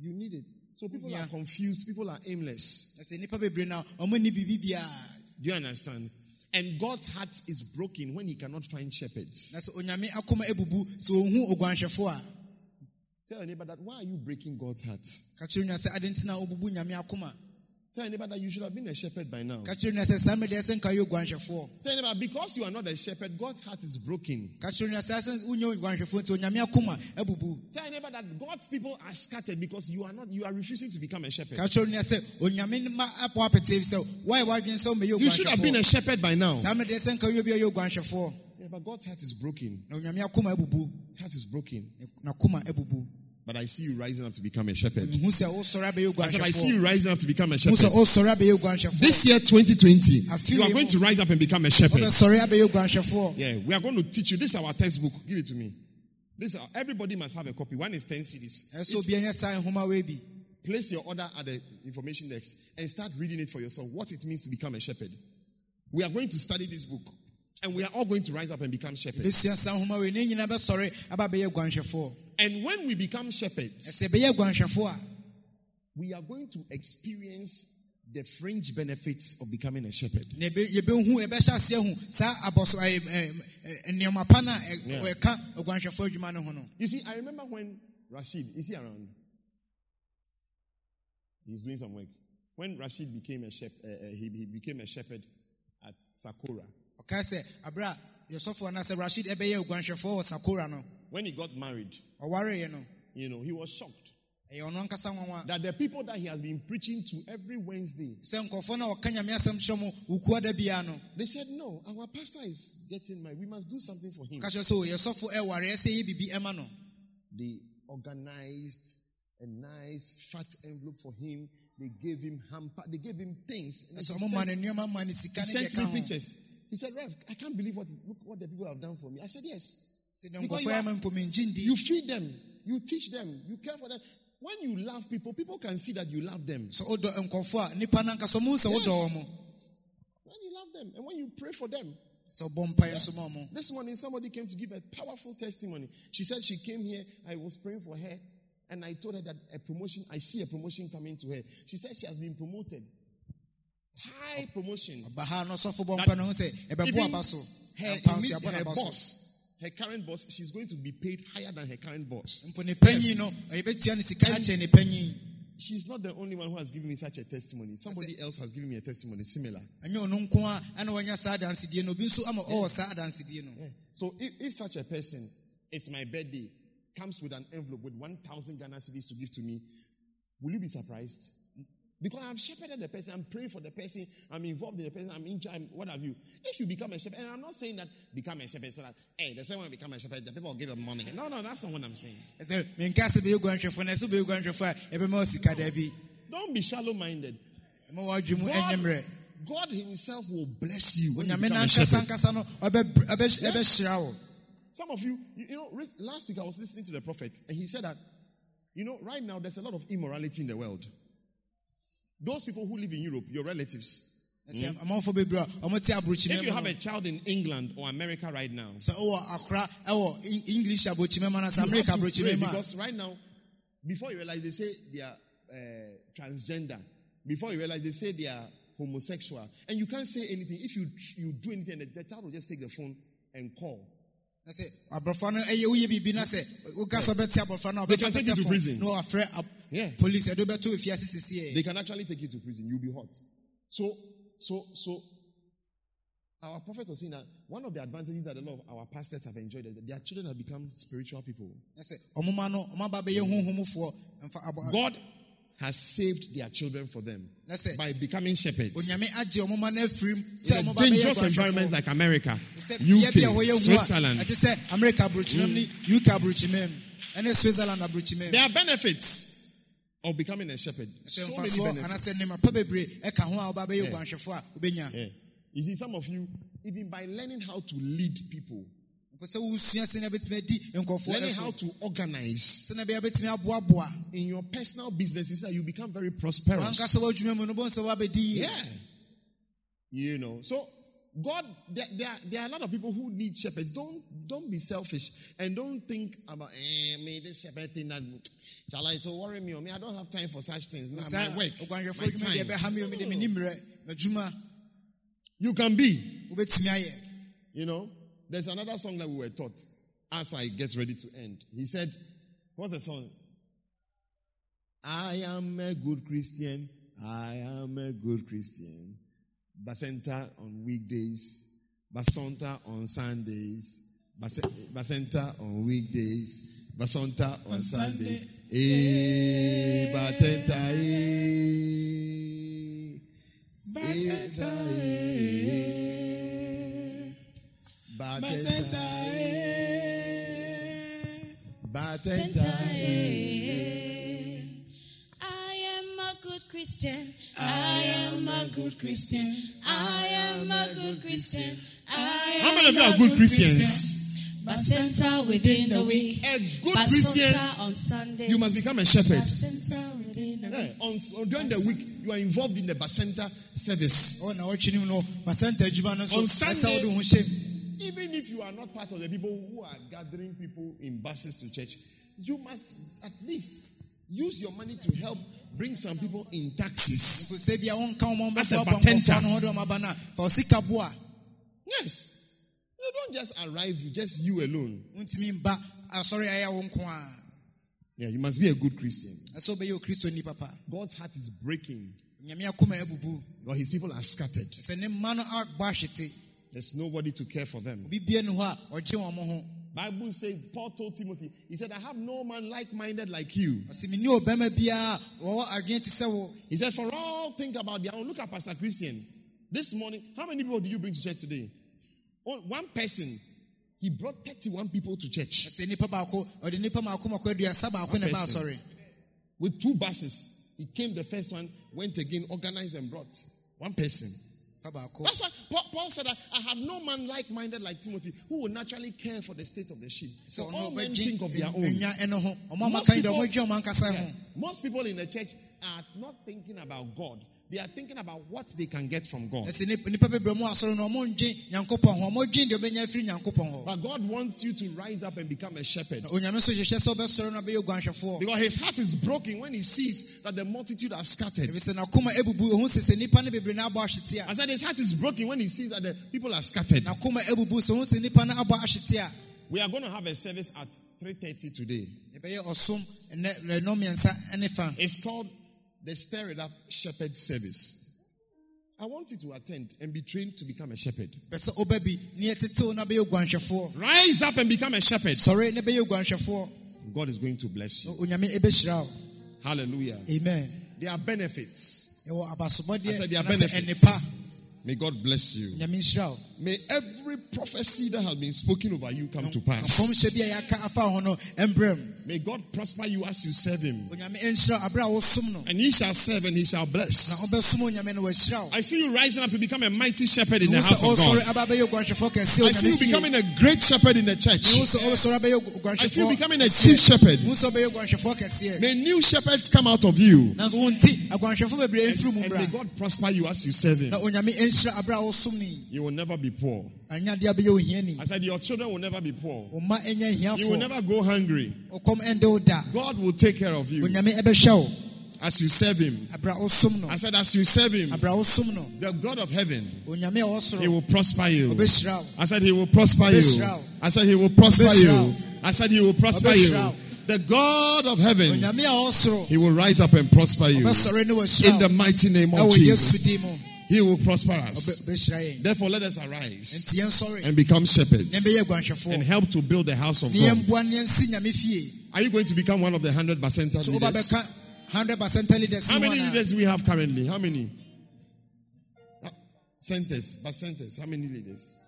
You need it. So people Yeah. are confused. People are aimless. na sɛ nnipa bebree na ɔmo ni biribi biaa Do you understand? And God's heart is broken when he cannot find shepherds. na sɛ onyame akoma abubu sɛ ɔhu oguanhwɛfoɔ a Tell your neighbor that why are you breaking God's heart? Tell neighbor that you should have been a shepherd by now. ka kyerɛ nua sɛ saa mmedeɛ sɛ nka yɛ oguanhwɛfoɔ Tell neighbor because you are not a shepherd, God's heart is broken. ka kyerɛ nua sɛ sɛ wonyɛ oguanhwɛfoɔ nti onyame akoma abubu Tell neighbor that God's people are scattered because you are not. You are refusing to become a shepherd. ka kyerɛ nua sɛ onyame ma apɔ apete sɛ woayɛ w'adwene sɛ womɛyɛ You should have been a shepherd by now. saa mmedeɛ sɛ nka yɛ obi a yɛ oguanhwɛfoɔ Yeah, but God's heart is broken. na onyame akoma abubu Heart is broken. But I see you rising up to become a shepherd. mehu sɛ wosɔre abɛyɛ I said, I see you rising up to become a shepherd. wosɔre abɛyɛ oguanhwɛfoɔ This year, 2020, you are going to rise up and become a shepherd. wobɛsɔre abɛyɛ oguanhwɛfoɔ Yeah, we are going to teach you. This is our textbook. Give it to me. This is our- everybody must have a copy. One is 10 CDs. ɛsɛ obiara nyɛ saa nhoma wei Place your order at the information desk and start reading it for yourself. What it means to become a shepherd. We are going to study this book, and we are all going to rise up and become shepherds. Bɛsua saa nhoma wei ne nyinaa bɛsɔre aba bɛyɛ oguanhwɛfoɔ And when we become shepherds, ɛsɛ bɛyɛ oguanhwɛfoɔ a we are going to experience the fringe benefits of becoming a shepherd. Yeah. ɛka oguanhwɛfoɔ adwuma no ho no You see, I remember when Rashid, is he around? He's doing some work. When Rashid became a shepherd, uh, uh, he, he became a shepherd at Sakura. ɔka sɛ aberɛ a yɛsɔfoɔ no sɛ rashid ɛbɛyɛ oguanhwɛfoɔ wɔ sakora no When he got married, you know, he was shocked ɛyɛ ɔno ankasa nwanwa that the people that he has been preaching to every Wednesday, sɛ nkɔfoɔ no a ɔka nyame asɛm kyerɛ mo wokua da biara no they said, No, our pastor is getting married. We must do something for him. ka kyerɛ sɛ yɛsɔfo ɛware ɛsɛ yɛ biribi ɛma no They organized a nice fat envelope for him. They gave him hamper. They gave him things. And he sent- nneɛma ma no sika He sent me pictures. He said, Rev, I can't believe what, is, look what the people have done for me. I said, Yes. Because you, are- mpo mengye ndi you feed them, you teach them, you care for them. When you love people, people can see that you love them. sɛ wodɔ nkɔfoɔ a nnipa no ankasa ɔmo hu sɛ wodɔ Yes. When you love them and when you pray for them. So ɔbɔ mpaeɛ nso ma This morning, somebody came to give a powerful testimony. She said she came here, I was praying for her, and I told her that a promotion, I see a promotion coming to her. She said she has been promoted. High promotion. ɔba ha no ɔsɔfo bɔ That mpaeɛ no ho even her, Ampa nso imme- yɛabɔ her boss, her current boss, she's going to be paid higher than her current boss. mpo ne panyin no yɛbɛtua no sika akyɛ ne panyin She's not the only one who has given me such a testimony. Somebody else has given me a testimony similar. ɛnyɛ ɔno nko a ɛna wanya saa adansedie no obi nso ama ɔwɔ saa adansedie no So if, if such a person, it's my birthday, comes with an envelope with 1,000 Ghana cedis to give to me, will you be surprised? Because I've shepherded the person, I'm praying for the person, I'm involved in the person, I'm in charge, what have you. If you become a shepherd, and I'm not saying that become a shepherd so that, hey, the same way I become a shepherd, the people will give them money. No, no, that's not what I'm saying. ɛsɛ menka sɛ bɛyɛ guanhwɛfoɔ na ɛsɛ wobɛyɛ guanhwɛfoɔ a ɛbɛma wo sika daabi Don't be shallow minded. ɛma wɔadwe mu ɛnyɛ God, God Himself will bless you when you become a shepherd. ankasa no ɔbɛ- ɔbɛ- ɛbɛhyira wo Some of you, you, you know, last week I was listening to the prophet, and he said that, you know, right now there's a lot of immorality in the world. Those people who live in Europe, your relatives. Ɛsɛ amanfoɔ bebree a wɔte aburokyimɛ If you have a child in England or America right now, wowɔ akora ɛwɔ english aburokyimɛ mu anasɛ you america have to pray aburokyimɛ mu a because right now, before you realize, they say they are uh, transgender. Before you realize, they say they are homosexual, and you can't say anything. If you you do anything, the child will just take the phone and call. na sɛ aborɔfo no ɛyɛ woyɛ biribi na sɛ woka sɛ wobɛte aborɔfo no a They can take you to prison. ab- Yeah. police They can actually take you to prison. You'll be hot. So, so, so, our prophet was saying that one of the advantages that a lot of our pastors have enjoyed is that their children have become spiritual people. na sɛ ɔmoma no ɔmaba bɛyɛ honhomfoɔ mfa abo- God has saved their children for them by becoming shepherds. onyame agye ɔmoma no afirim In a dangerous guanhwɛfoɔ. environment like America, sɛ bea bi a wɔyɛ UK, Switzerland. america aburokyimɛ mu ne uk aburokyimɛ switzerland There are benefits of becoming a shepherd. So many benefits. anaasɛ nneɛma pa bebree ɛka ho a woba bɛyɛ Yeah. guanhwɛfoɔ a wobɛnya Yeah. You see, some of you, even by learning how to lead people, nkɔ sɛ wosua sɛnea bɛtumi adi nkɔfoɔ learning how to organize sɛnea bɛyɛ bɛtumi aboaboa in your personal business, you say you become very prosperous. wankasa w'adwuma mu no bɛhu sɛ woabɛdi yie Yeah. You know, so God, there, there, are, there are a lot of people who need shepherds. Don't don't be selfish and don't think about eh, me this shepherd thing that shall I to worry me or me. I don't have time for such things. Saa my work, my time. ɛbɛha me o mede m'ani mmerɛ m'adwuma You can be. You know, there's another song that we were taught as I get ready to end. He said, What's the song? I am a good Christian. I am a good Christian. Bacenta on weekdays, Basonta on Sundays, Bas- Bacenta on weekdays, Basonta on Sundays. Eh, eh. Batenta. Batenta. Eh. Batenta. Batenta. I am a good Christian. I am a good Christian. I am a good Christian. I How many of you are good Christians? Bacenta within the week. A good Bacenta Christian, on Sundays. you must become a shepherd. Bacenta within the Yeah, week. on, on- oh, during the week, you are involved in the Bacenta service. ɔ na wɔtwe no mu no basɛnta adwuma no On ɛsɛ Sunday- wode ho hyɛm Even if you are not part of the people who are gathering people in buses to church, you must at least use your money to help bring some people in taxis. sɛ bia wonka wɔma As a patenter. nkɔfoɔ no ho de ɔmaba no a fa wo sika boa Yes. You don't just arrive, just you alone. wontumi mba ah, asɔre ayɛ wo Yeah, you must be a good Christian. ɛsɛ wobɛyɛ okristoni papa God's heart is breaking, nyame akoma abubu or his people are scattered. sɛ ne mma no abɔ ahwete There's nobody to care for them. Bibia ne hɔ a ɔgye wɔn mo ho Bible says, Paul told Timothy, he said, I have no man like-minded like you. ɔsɛ menni ɔbɛrima biara a wɔwɔ adwene te sɛ wo He said, For all think about their own. Look at Pastor Christian. This morning, how many people did you bring to church today? One person. He brought 31 people to church ɛsɛ nnipa baako ɔde nnipa maako mako aduasa baako na ɛba person. asɔre with two buses. He came the first one, went again, organized and brought one person. That's why Paul, said, that, I have no man like-minded like Timothy who will naturally care for the state of the sheep. So sɛ all men think of their own. nnwa ɛno ho ɔma Most maka yi dɛ people- ɔmɔdwe ɔmo ankasa Yeah. Most people in the church are not thinking about God. They are thinking about what they can get from God. ɛsɛ nip- nnipa bebree mu asɔre no ɔmo ndwe nyankopɔn ho ɔmo dwen deɛ ɔbɛnya afiri nyankopɔn hɔ But God wants you to rise up and become a shepherd. Na onyame nso hyehyɛ sɛ ɔbɛsɔre no ɔbɛyɛ oguanhwɛfoɔ Because his heart is broken when he sees that the multitude are scattered. ɛfiri sɛ n'akoma abubu ohun sɛ sɛ nnipa no bebree no abɔ ahwete I said his heart is broken when he sees that the people are scattered. n'akoma abubu sɛ ohun sɛ nnipa no abɔ ahwete a We are going to have a service at 3.30 today. yɛbɛyɛ ɔsom ɛnɛ ɛnɔ mmiɛnsa ne fa It's called the Stir It Up Shepherd Service. I want you to attend and be trained to become a shepherd. pɛ sɛ ɔba bi na bɛyɛ oguanhwɛfoɔ Rise up and become a shepherd. bɛyɛ God is going to bless you. wo Hallelujah. amen There are benefits. I said there are benefits. May God bless you. nyame nhyira wo May every prophecy that has been spoken over you come to pass. Bi a yɛaka afa ho no ɛmbrɛ mu May God prosper you as you serve Him. onyame nhyira abere a wosom no And He shall serve and He shall bless. wobɛsom onyame no wahyira wo I see you rising up to become a mighty shepherd in the house of God. aba bɛyɛ oguanhwɛfoɔ kɛseɛ I see you becoming a great shepherd in the church. sɛ ɔsɔre abɛyɛ I see you becoming a chief shepherd. Wo sɛ ɔbɛyɛ oguanhwɛfoɔ kɛseɛ May new shepherds come out of you. nanso wo nti aguanhwɛfoɔ bebree mfiri mu And may God prosper you as you serve Him. na onyame nhyira abere a wosom no yi You will never be poor. Anyadeɛ bɛyɛ ohiani I said, Your children will never be poor. wo mma ɛnyɛ You will never go hungry. ɔkɔm ɛnde wo da God will take care of you onyame ɛbɛhwɛ wo as you serve Him. abere a wosom no I said, As you serve Him, abere a wosom no the God of heaven, onyame a ɔwɔ He will prosper you. I said, He will prosper you. I said, He will prosper you. I said, He will prosper you. The God of heaven, onyame a ɔwɔ soro He will rise up and prosper you. ɔbɛsɔre ne wahyira In the mighty name of Jesus, He will prosper us. Therefore, let us arise and become shepherds and help to build the house of God. yɛmboa ne yɛnsi nyame fie Are you going to become one of the hundred percent leaders? 100% leaders How many leaders we have currently? How many? Uh, Centers, but centers. How many leaders?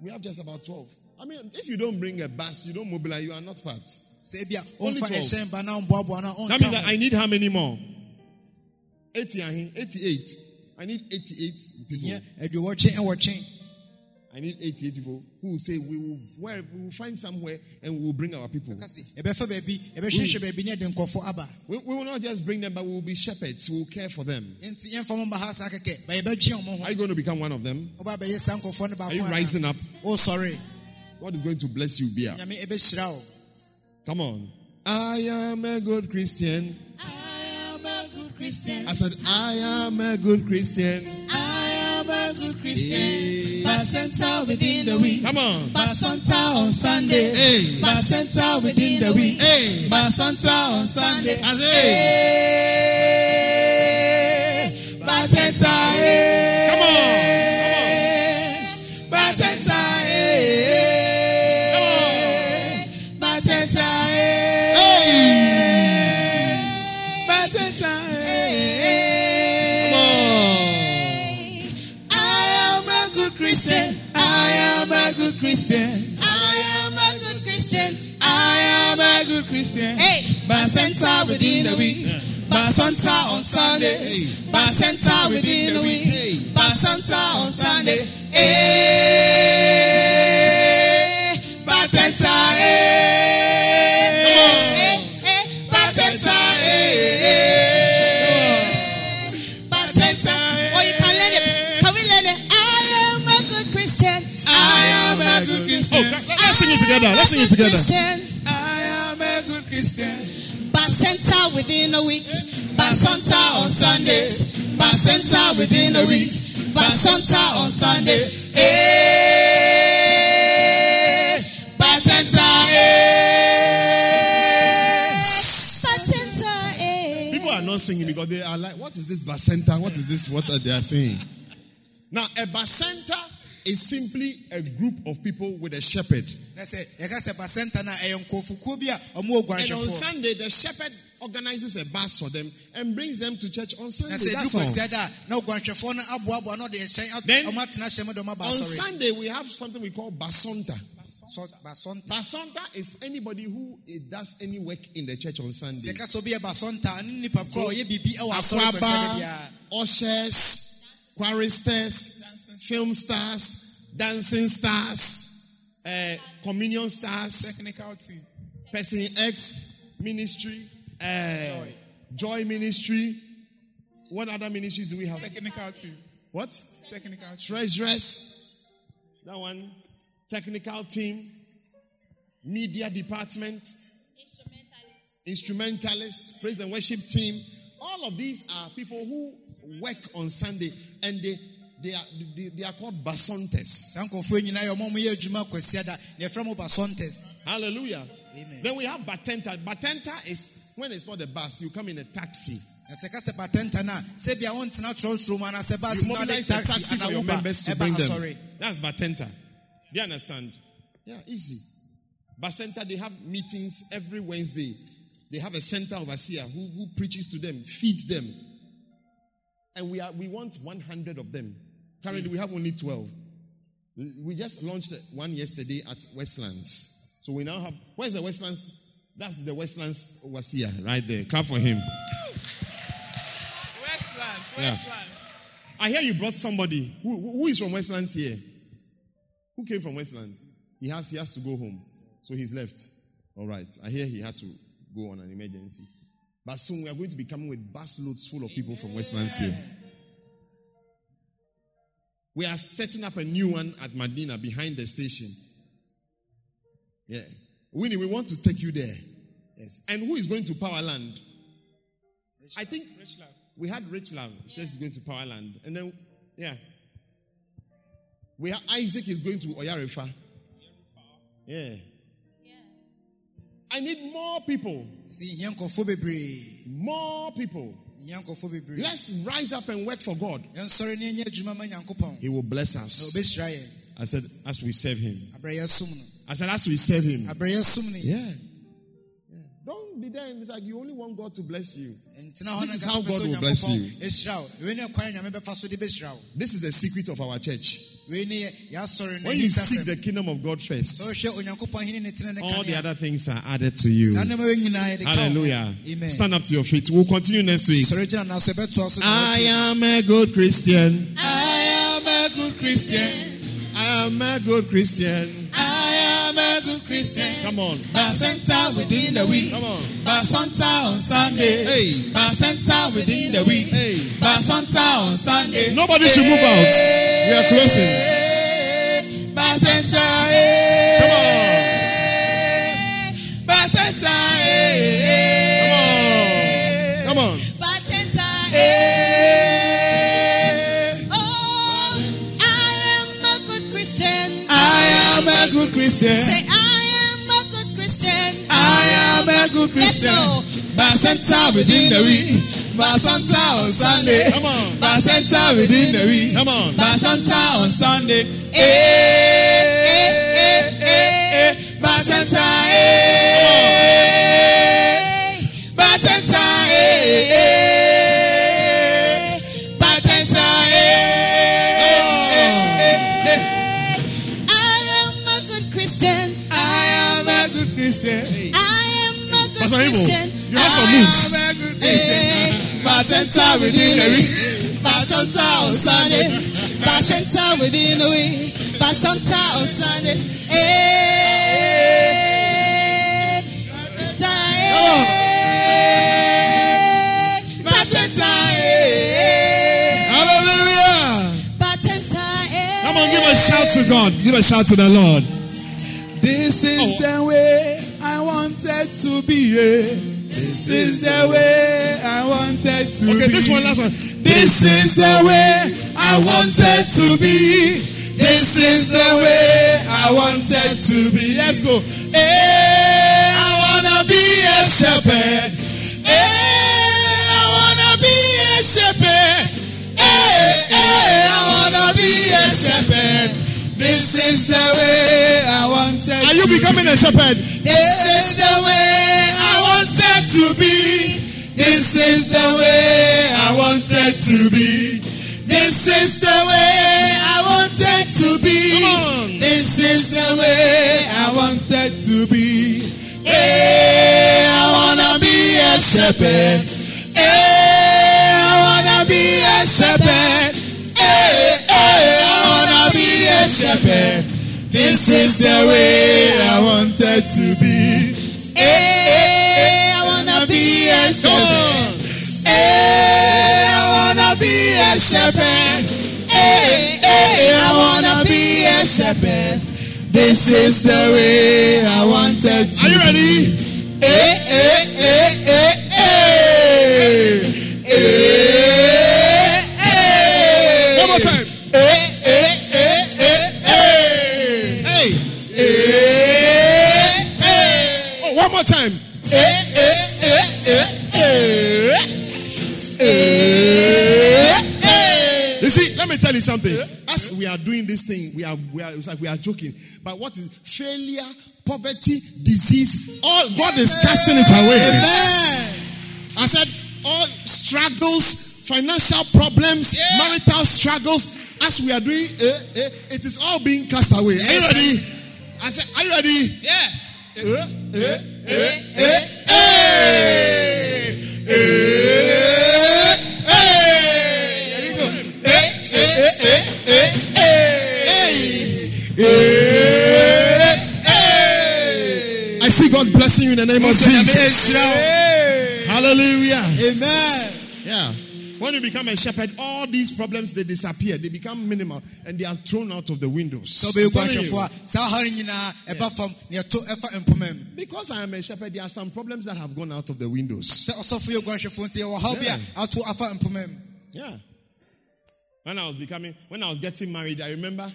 We have just about 12. I mean, if you don't bring a bus, you don't mobilize, you are not part. Only ɔmfa 12. ɛhyɛn ba na ɔmboaboa no That means that. I need how many more? 80, ahe? 88. I need 88 people. Yeah, you Hia aduɔwɔtwe ɛwɔtwe I need 88 people who will say, we will, where, we will find somewhere and we will bring our people. kasi ɛbɛfa baabi ɛbɛhwehwɛ baabi ne ɛde nkɔfo aba We, we will not just bring them, but we will be shepherds. We will care for them. nti yɛmfa mo mba ha saa kɛkɛ ba yɛbɛtwe ɔmo Are you going to become one of them? woba bɛyɛ saa nkɔfoɔ no Are you rising up? Oh, wosɔre God is going to bless you, Bia. nyame ɛbɛhyira wo Come on. I am a good Christian. I am a good Christian. I said, I am a good Christian. I am a good Christian. Bacenta within the week. Come on. Basonta on Sunday. Hey. Bacenta within the week. Hey. Basonta on Sunday. I say, Hey. Hey. Come on. Christian. Hey, Bacenta within the week. Basonta on Sunday. Hey. Bacenta within the week. Hey. Basonta on Sunday. Hey, Bacenta. Hey. Hey, hey, Bacenta. Hey. Bacenta. Oh, you can learn it. Can we learn it? I am a good Christian. I am a good Christian. Oh, let- let's sing it together. Let's sing it together. Bacenta within a week. Basonta on Sundays. Bacenta within a week. Basonta on Sunday. Eh. Hey, Bacenta. Hey. Eh. Bacenta. Hey. Eh. People are not singing because they are like, what is this bacenta? What is this? What are they are saying? Now, a bacenta is simply a group of people with a shepherd. na sɛ yɛka sɛ basɛnta no a ɛyɛ nkɔfokuo bi a ɔmo And on Sunday, the shepherd organizes a bus for them and brings them to church on Sunday. That's all. kwasia da a na oguanhwɛfoɔ no aboaboa na ɔde ɛhyɛn at- Then, ɔmo atena hyɛn mu de ɔmo aba On Sunday, we have something we call basonta. Basonta. basɔnta Basonta is anybody who eh, does any work in the church on Sunday. ɛka sɛ obi yɛ basɔnta ne nipa korɔ a ɔyɛ biribi ɛwɔ asɔre kwasia da Akwaba, ushers, choristers, film stars, dancing stars, uh, communion stars, Technical team. person X ministry, uh, joy. ministry. What other ministries do we have? Technical team. What? Technical team. Treasurers. That one. Technical team. Media department. Instrumentalist. Instrumentalist. Praise and worship team. All of these are people who work on Sunday and they they are they, they are called basontes. saa nkɔfoɔ nyinaa yɛ ɔmo a ɔmo yɛ adwuma kwasia da na yɛfrɛ mo basɔntes Hallelujah. Amen. Then we have batenta. Batenta is when it's not a bus, you come in a taxi. na sɛ ɛka sɛ batɛnta no a sɛ bia wontena trɔtrɔ mu anasɛ bas You mobilize a taxi for your members to bring them. That's Batenta. Do you understand? Yeah, easy. Bacenta, they have meetings every Wednesday. They have a center overseer who, who preaches to them, feeds them. And we are we want 100 of them. Currently, we have only 12. We just launched one yesterday at Westlands. So we now have, where's the Westlands? That's the Westlands Overseer right there. Clap for him. Westlands, Yeah. Westlands. I hear you brought somebody. Who, who is from Westlands here? Who came from Westlands? He has, he has to go home. So he's left. All right. I hear he had to go on an emergency. But soon we are going to be coming with bus loads full of people from Westlands here. We are setting up a new one at Medina behind the station. Yeah. Winnie, we want to take you there. Yes. And who is going to Powerland? I think Rich Love. we had Rich Love. She says she's going to Powerland. And then, yeah. We have Isaac is going to Oyarifa. Yeah. I need more people. See, nyankofo bebree. More people. Let's rise up and work for God. Yɛnsɔre ne yɛnyɛ adwuma ma Nyankopɔn. He will bless us. I said, as we serve Him. Abrɛ yɛsom no. I said, as we serve Him. Abrɛ yɛsom no. Yeah. Yeah. Don't be there and it's like you only want God to bless you. This is how God will bless you. Ɛhyira wo. Wei ne kwan a Nyame bɛfa so de bɛhyira wo. This is the secret of our church. Wei ne yɛ- yɛasɔre no When you seek the kingdom of God first, Sɛ wohwɛ Onyankopɔn hene ne tene ne all the other things are added to you. Saa nneɛma wei nyinaa yɛde ka wo ho. Hallelujah. Amen. Stand up to your feet. We'll continue next week. Sɔre gyina na so yɛbɛtoa. I am a good Christian. I am a good Christian. I am a good Christian. I am a good Christian. Come on. Bacenta within the week. Come on. Basonta on Sunday. Hey. Bacenta within the week. Hey. Basonta on Sunday. Nobody should move out. We are closing. Christian. go. Bacenta within the week. Bacenta on Sunday. Come on. By Bacenta within the week. Come on. Bacenta on Sunday. Eh, eh, eh, eh, eh. Bacenta, eh. Bacenta within the week. Bacenta on Sunday. Bacenta within a week. Basenta on Sunday. Eh. Die. Bacenta, eh. Hallelujah. Batenta, eh. Come on, give a shout to God. Give a shout to the Lord. This is the way I wanted to be. eh. This is the way I wanted to Okay, be. this one, last one. This is the way I wanted to be. This is the way I wanted to be. Let's go. Hey, I wanna be a shepherd. Hey, I wanna be a shepherd. Hey, hey, I wanna be a shepherd. This is the way I wanted. Are you becoming be. a shepherd? This is the way I wanted to be. This is the way I wanted to be. This is the way I wanted to be. This is the way I wanted to be. Hey, I wanna be a shepherd. Hey, I wanna be a shepherd. Hey, hey, I wanna be a shepherd. This is the way I wanted to be. Hey, hey, I wanna be a shepherd. Hey, I wanna be a shepherd. Hey, hey, I wanna be a shepherd. This is the way I wanted to Are you ready? Hey, hey, hey, hey, hey. Me tell you something. As we are doing this thing, we are, we are it's like we are joking. But what is failure, poverty, disease? All God is casting it away. Amen. I said, all struggles, financial problems, marital struggles. As we are doing, eh, eh, it is all being cast away. Are you ready? I said, Are you ready? Yes. Eh, eh, eh, I see God blessing you in the name of Jesus. Hallelujah. Amen. Yeah. When you become a shepherd, all these problems they disappear, they become minimal, and they are thrown out of the windows. sɛ I'm wobɛyɛ telling you. guanhwɛfoɔ a saa ha no nyinaa ɛba fam na yɛto ɛfa mpoma mu Because I am a shepherd, there are some problems that have gone out of the windows. sɛ ɔsɔfo yɛ guanhwɛfoɔ nti yɛwɔ haw bi Yeah. a ato afa mpoma mu Yeah. When I was becoming, when I was getting married, I remember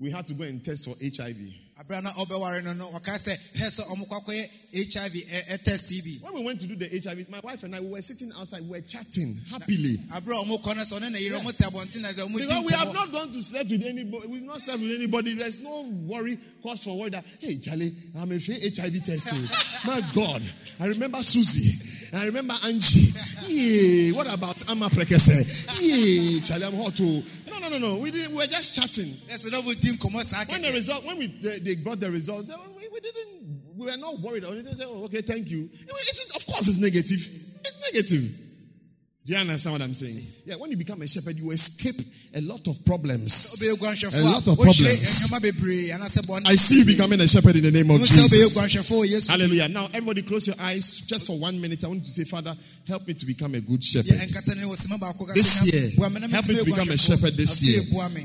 we had to go and test for HIV. aberɛ na ɔbɛware no no wɔkae sɛ hɛ sɛ ɔmokɔ akɔyɛ hiv ɛ- ɛtest bi When we went to do the HIV, my wife and I we were sitting outside, we were chatting happily. aberɛ a ɔmokɔ no sɛ ɔne ne yere ɔmo te abɔnten na sɛ ɔmo di Because we have not gone to sleep with anybody, we've not slept with anybody. There's no worry, cause for worry that hey Charlie, I'm a fake HIV test. oh. My God, I remember Susie. I remember Angie. Yeah, what about Amma Prekese? Yeah, Charlie, I'm hot too. No, no, no. We didn't. We were just chatting. ɛsɛ na ɔmodi nkɔmmɔ saa When the result, when we they, they got the result, they- we, we didn't. We were not worried or anything. They said, "Oh, okay, thank you." It's, of course, it's negative. It's negative. Do you understand what I'm saying? Yeah, when you become a shepherd, you escape a lot of problems. A lot of problems. nneɛma bebree anaasɛ bɔne I see you becoming a shepherd in the name of Wohu sɛ wobɛyɛ Jesus. guanhwɛfoɔ wɔ yesu Hallelujah. Now, everybody, close your eyes just for one minute. I want you to say, Father, help me to become a good shepherd. ɛnkata ne wɔ sima baako ka sɛ, This year, boa me na help me to become a shepherd this year.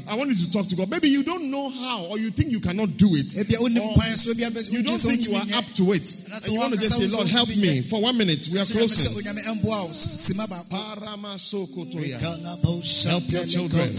I want you to talk to God. Maybe you don't know how, or you think you cannot do it. or kwan so ebia bɛ- You don't think you are up to it. And you want to just say, Lord, help me. For one minute, we are closing. onyame ɛmboa wo sima baako Help your children.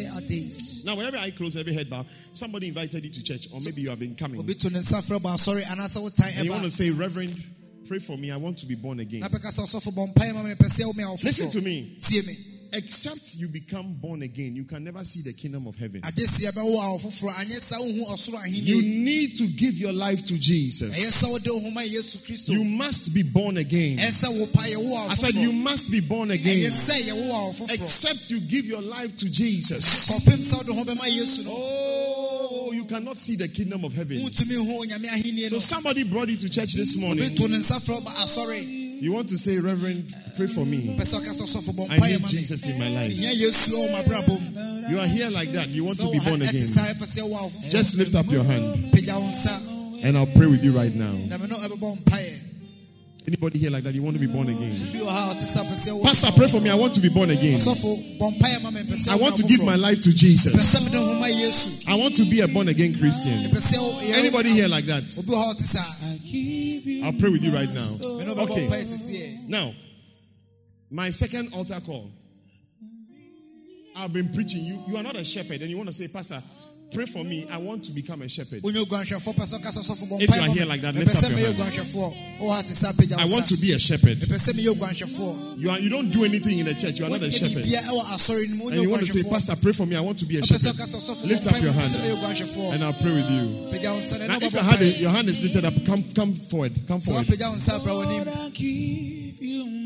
Now, whenever I close every head bow, somebody invited you to church, or maybe you have been coming. obi to ne nsa frɛ bɔ asɔre anaasɛ wotan And you want to say, Reverend, pray for me. I want to be born again. na bɛka sɛ ɔsɔfo bɔ mpaeɛ ma me mepɛ sɛ wo me a. Listen to me. Except you become born again, you can never see the kingdom of heaven. agye sia bɛwo a wofoforɔ anyɛ sa wohu ɔsoro You need to give your life to Jesus. sɛ wode wo ho ma yesu kristo You must be born again. ɛyɛ sɛ wo pa yɛwo a I said, You must be born again. sɛ yɛwo a wofoforɔ Except you give your life to Jesus. kɔpem sɛ wode ho bɛma yesu no Oh, you cannot see the kingdom of heaven. wontumi hu onyame ahenni So somebody brought you to church this morning. to ne nsa frɛ ba asɔre You want to say, Reverend, pray for me. pɛ sɛ ɔka sɛ ɔsɔfo bɔ I need Jesus in my life. hia yesu wɔ mabrabɔ mu You are here like that. You want to be born again. saa ɛpɛ sɛ wo a wofoforɔ Just lift up your hand pagya wo nsa and I'll pray with you right now. na me no ɛbɛbɔ mpaeɛ Anybody here like that? You want to be born again? bi wɔ ha a ɔte sɛ pɛ sɛ wo Pastor, pray for me. I want to be born again. ɔsɔfo bɔ mpaeɛ ma me pɛ sɛ I want to give my life to Jesus. mede ho ma yesu I want to be a born again Christian. pɛ sɛ wo- yɛ- Anybody here like that? obi wɔ ha a ɔte saa I'll pray with you right now. me no bɛbɔ Okay. Eh. Now, my second altar call. I've been preaching. You, you are not a shepherd, and you want to say, Pastor, pray for me. I want to become a shepherd. wonyɛ oguanhwɛfoɔ pɛ sɛ ɔka sɛ ɔsɔfo bɔ If you are here like that, lift up your hand. oguanhwɛfoɔ wɔ ha te sɛ apagya wo I want to be a shepherd. mepɛ sɛ meyɛ oguanhwɛfoɔ You, are, you don't do anything in the church. You are not a shepherd. bia ɛwɔ asɔre no mu And you want to say, Pastor, pray for me. I want to be a shepherd. ɔka sɛ ɔsɔfo bɔ Lift up your ma me, pɛ sɛ meyɛ hand and I'll pray with you. pagya wo nsa na Now, if your bɛbɔ hand, your hand is lifted up, come, come forward. Come forward. woapagya wo nsa bra w'anim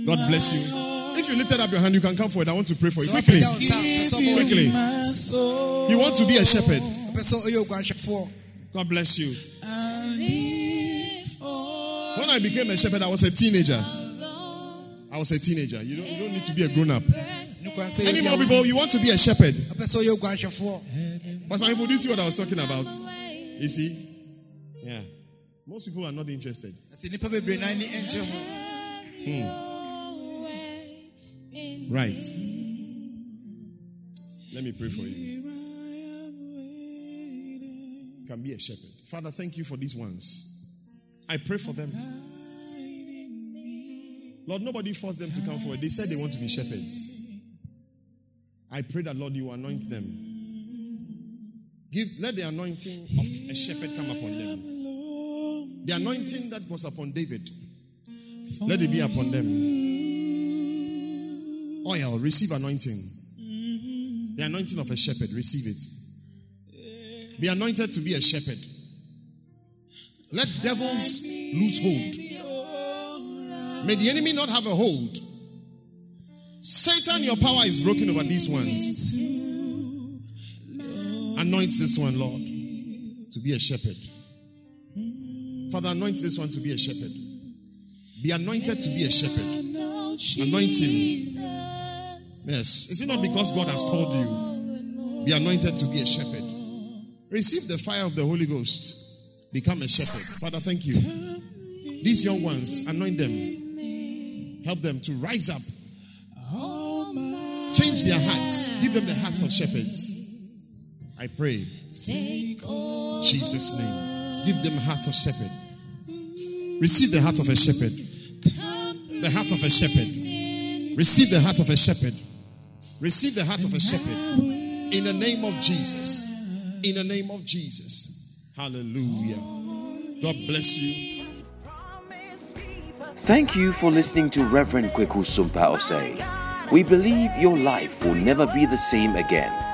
God bless you. If you lifted up your hand, you can come forward. I want to pray for you. sɛ Quickly. woapagya wo nsa pɛ sɛ ɔbɔ w'anim. Quickly. You want to be a shepherd. pɛ sɛ ɔyɛ oguanhwɛfoɔ God bless you. When I became a shepherd, I was a teenager. I was a teenager. You don't, you don't need to be a grown up. ne Any more people, you want to be a shepherd. pɛ sɛ ɔyɛ oguanhwɛfoɔ But I introduce you what I was talking about. You see? Yeah. Most people are not interested. ɛsɛ Right. Let me pray for you. You can be a shepherd. Father, thank you for these ones. I pray for them. Lord, nobody forced them to come forward. They said they want to be shepherds. I pray that, Lord, you anoint them. Give let the anointing of a shepherd come upon them. The anointing that was upon David, let it be upon them. Oil, receive anointing. The anointing of a shepherd, receive it. Be anointed to be a shepherd. Let devils lose hold. May the enemy not have a hold. Satan, your power is broken over these ones. Anoint this one, Lord, to be a shepherd. Father, anoint this one to be a shepherd. Be anointed to be a shepherd. Anoint him. Yes. Is it not because God has called you? Be anointed to be a shepherd. Receive the fire of the Holy Ghost. Become a shepherd. Father, thank you. These young ones, anoint them. Help them to rise up. Change their hearts. Give them the hearts of shepherds. I pray. Jesus' name. Give them hearts of shepherd. Receive the heart of a shepherd. The heart of a shepherd. Receive the heart of a shepherd. Receive the heart of a shepherd. In the name of Jesus. In the name of Jesus. Hallelujah. God bless you. Thank you for listening to Reverend Kweku Sumpa Osei. We believe your life will never be the same again.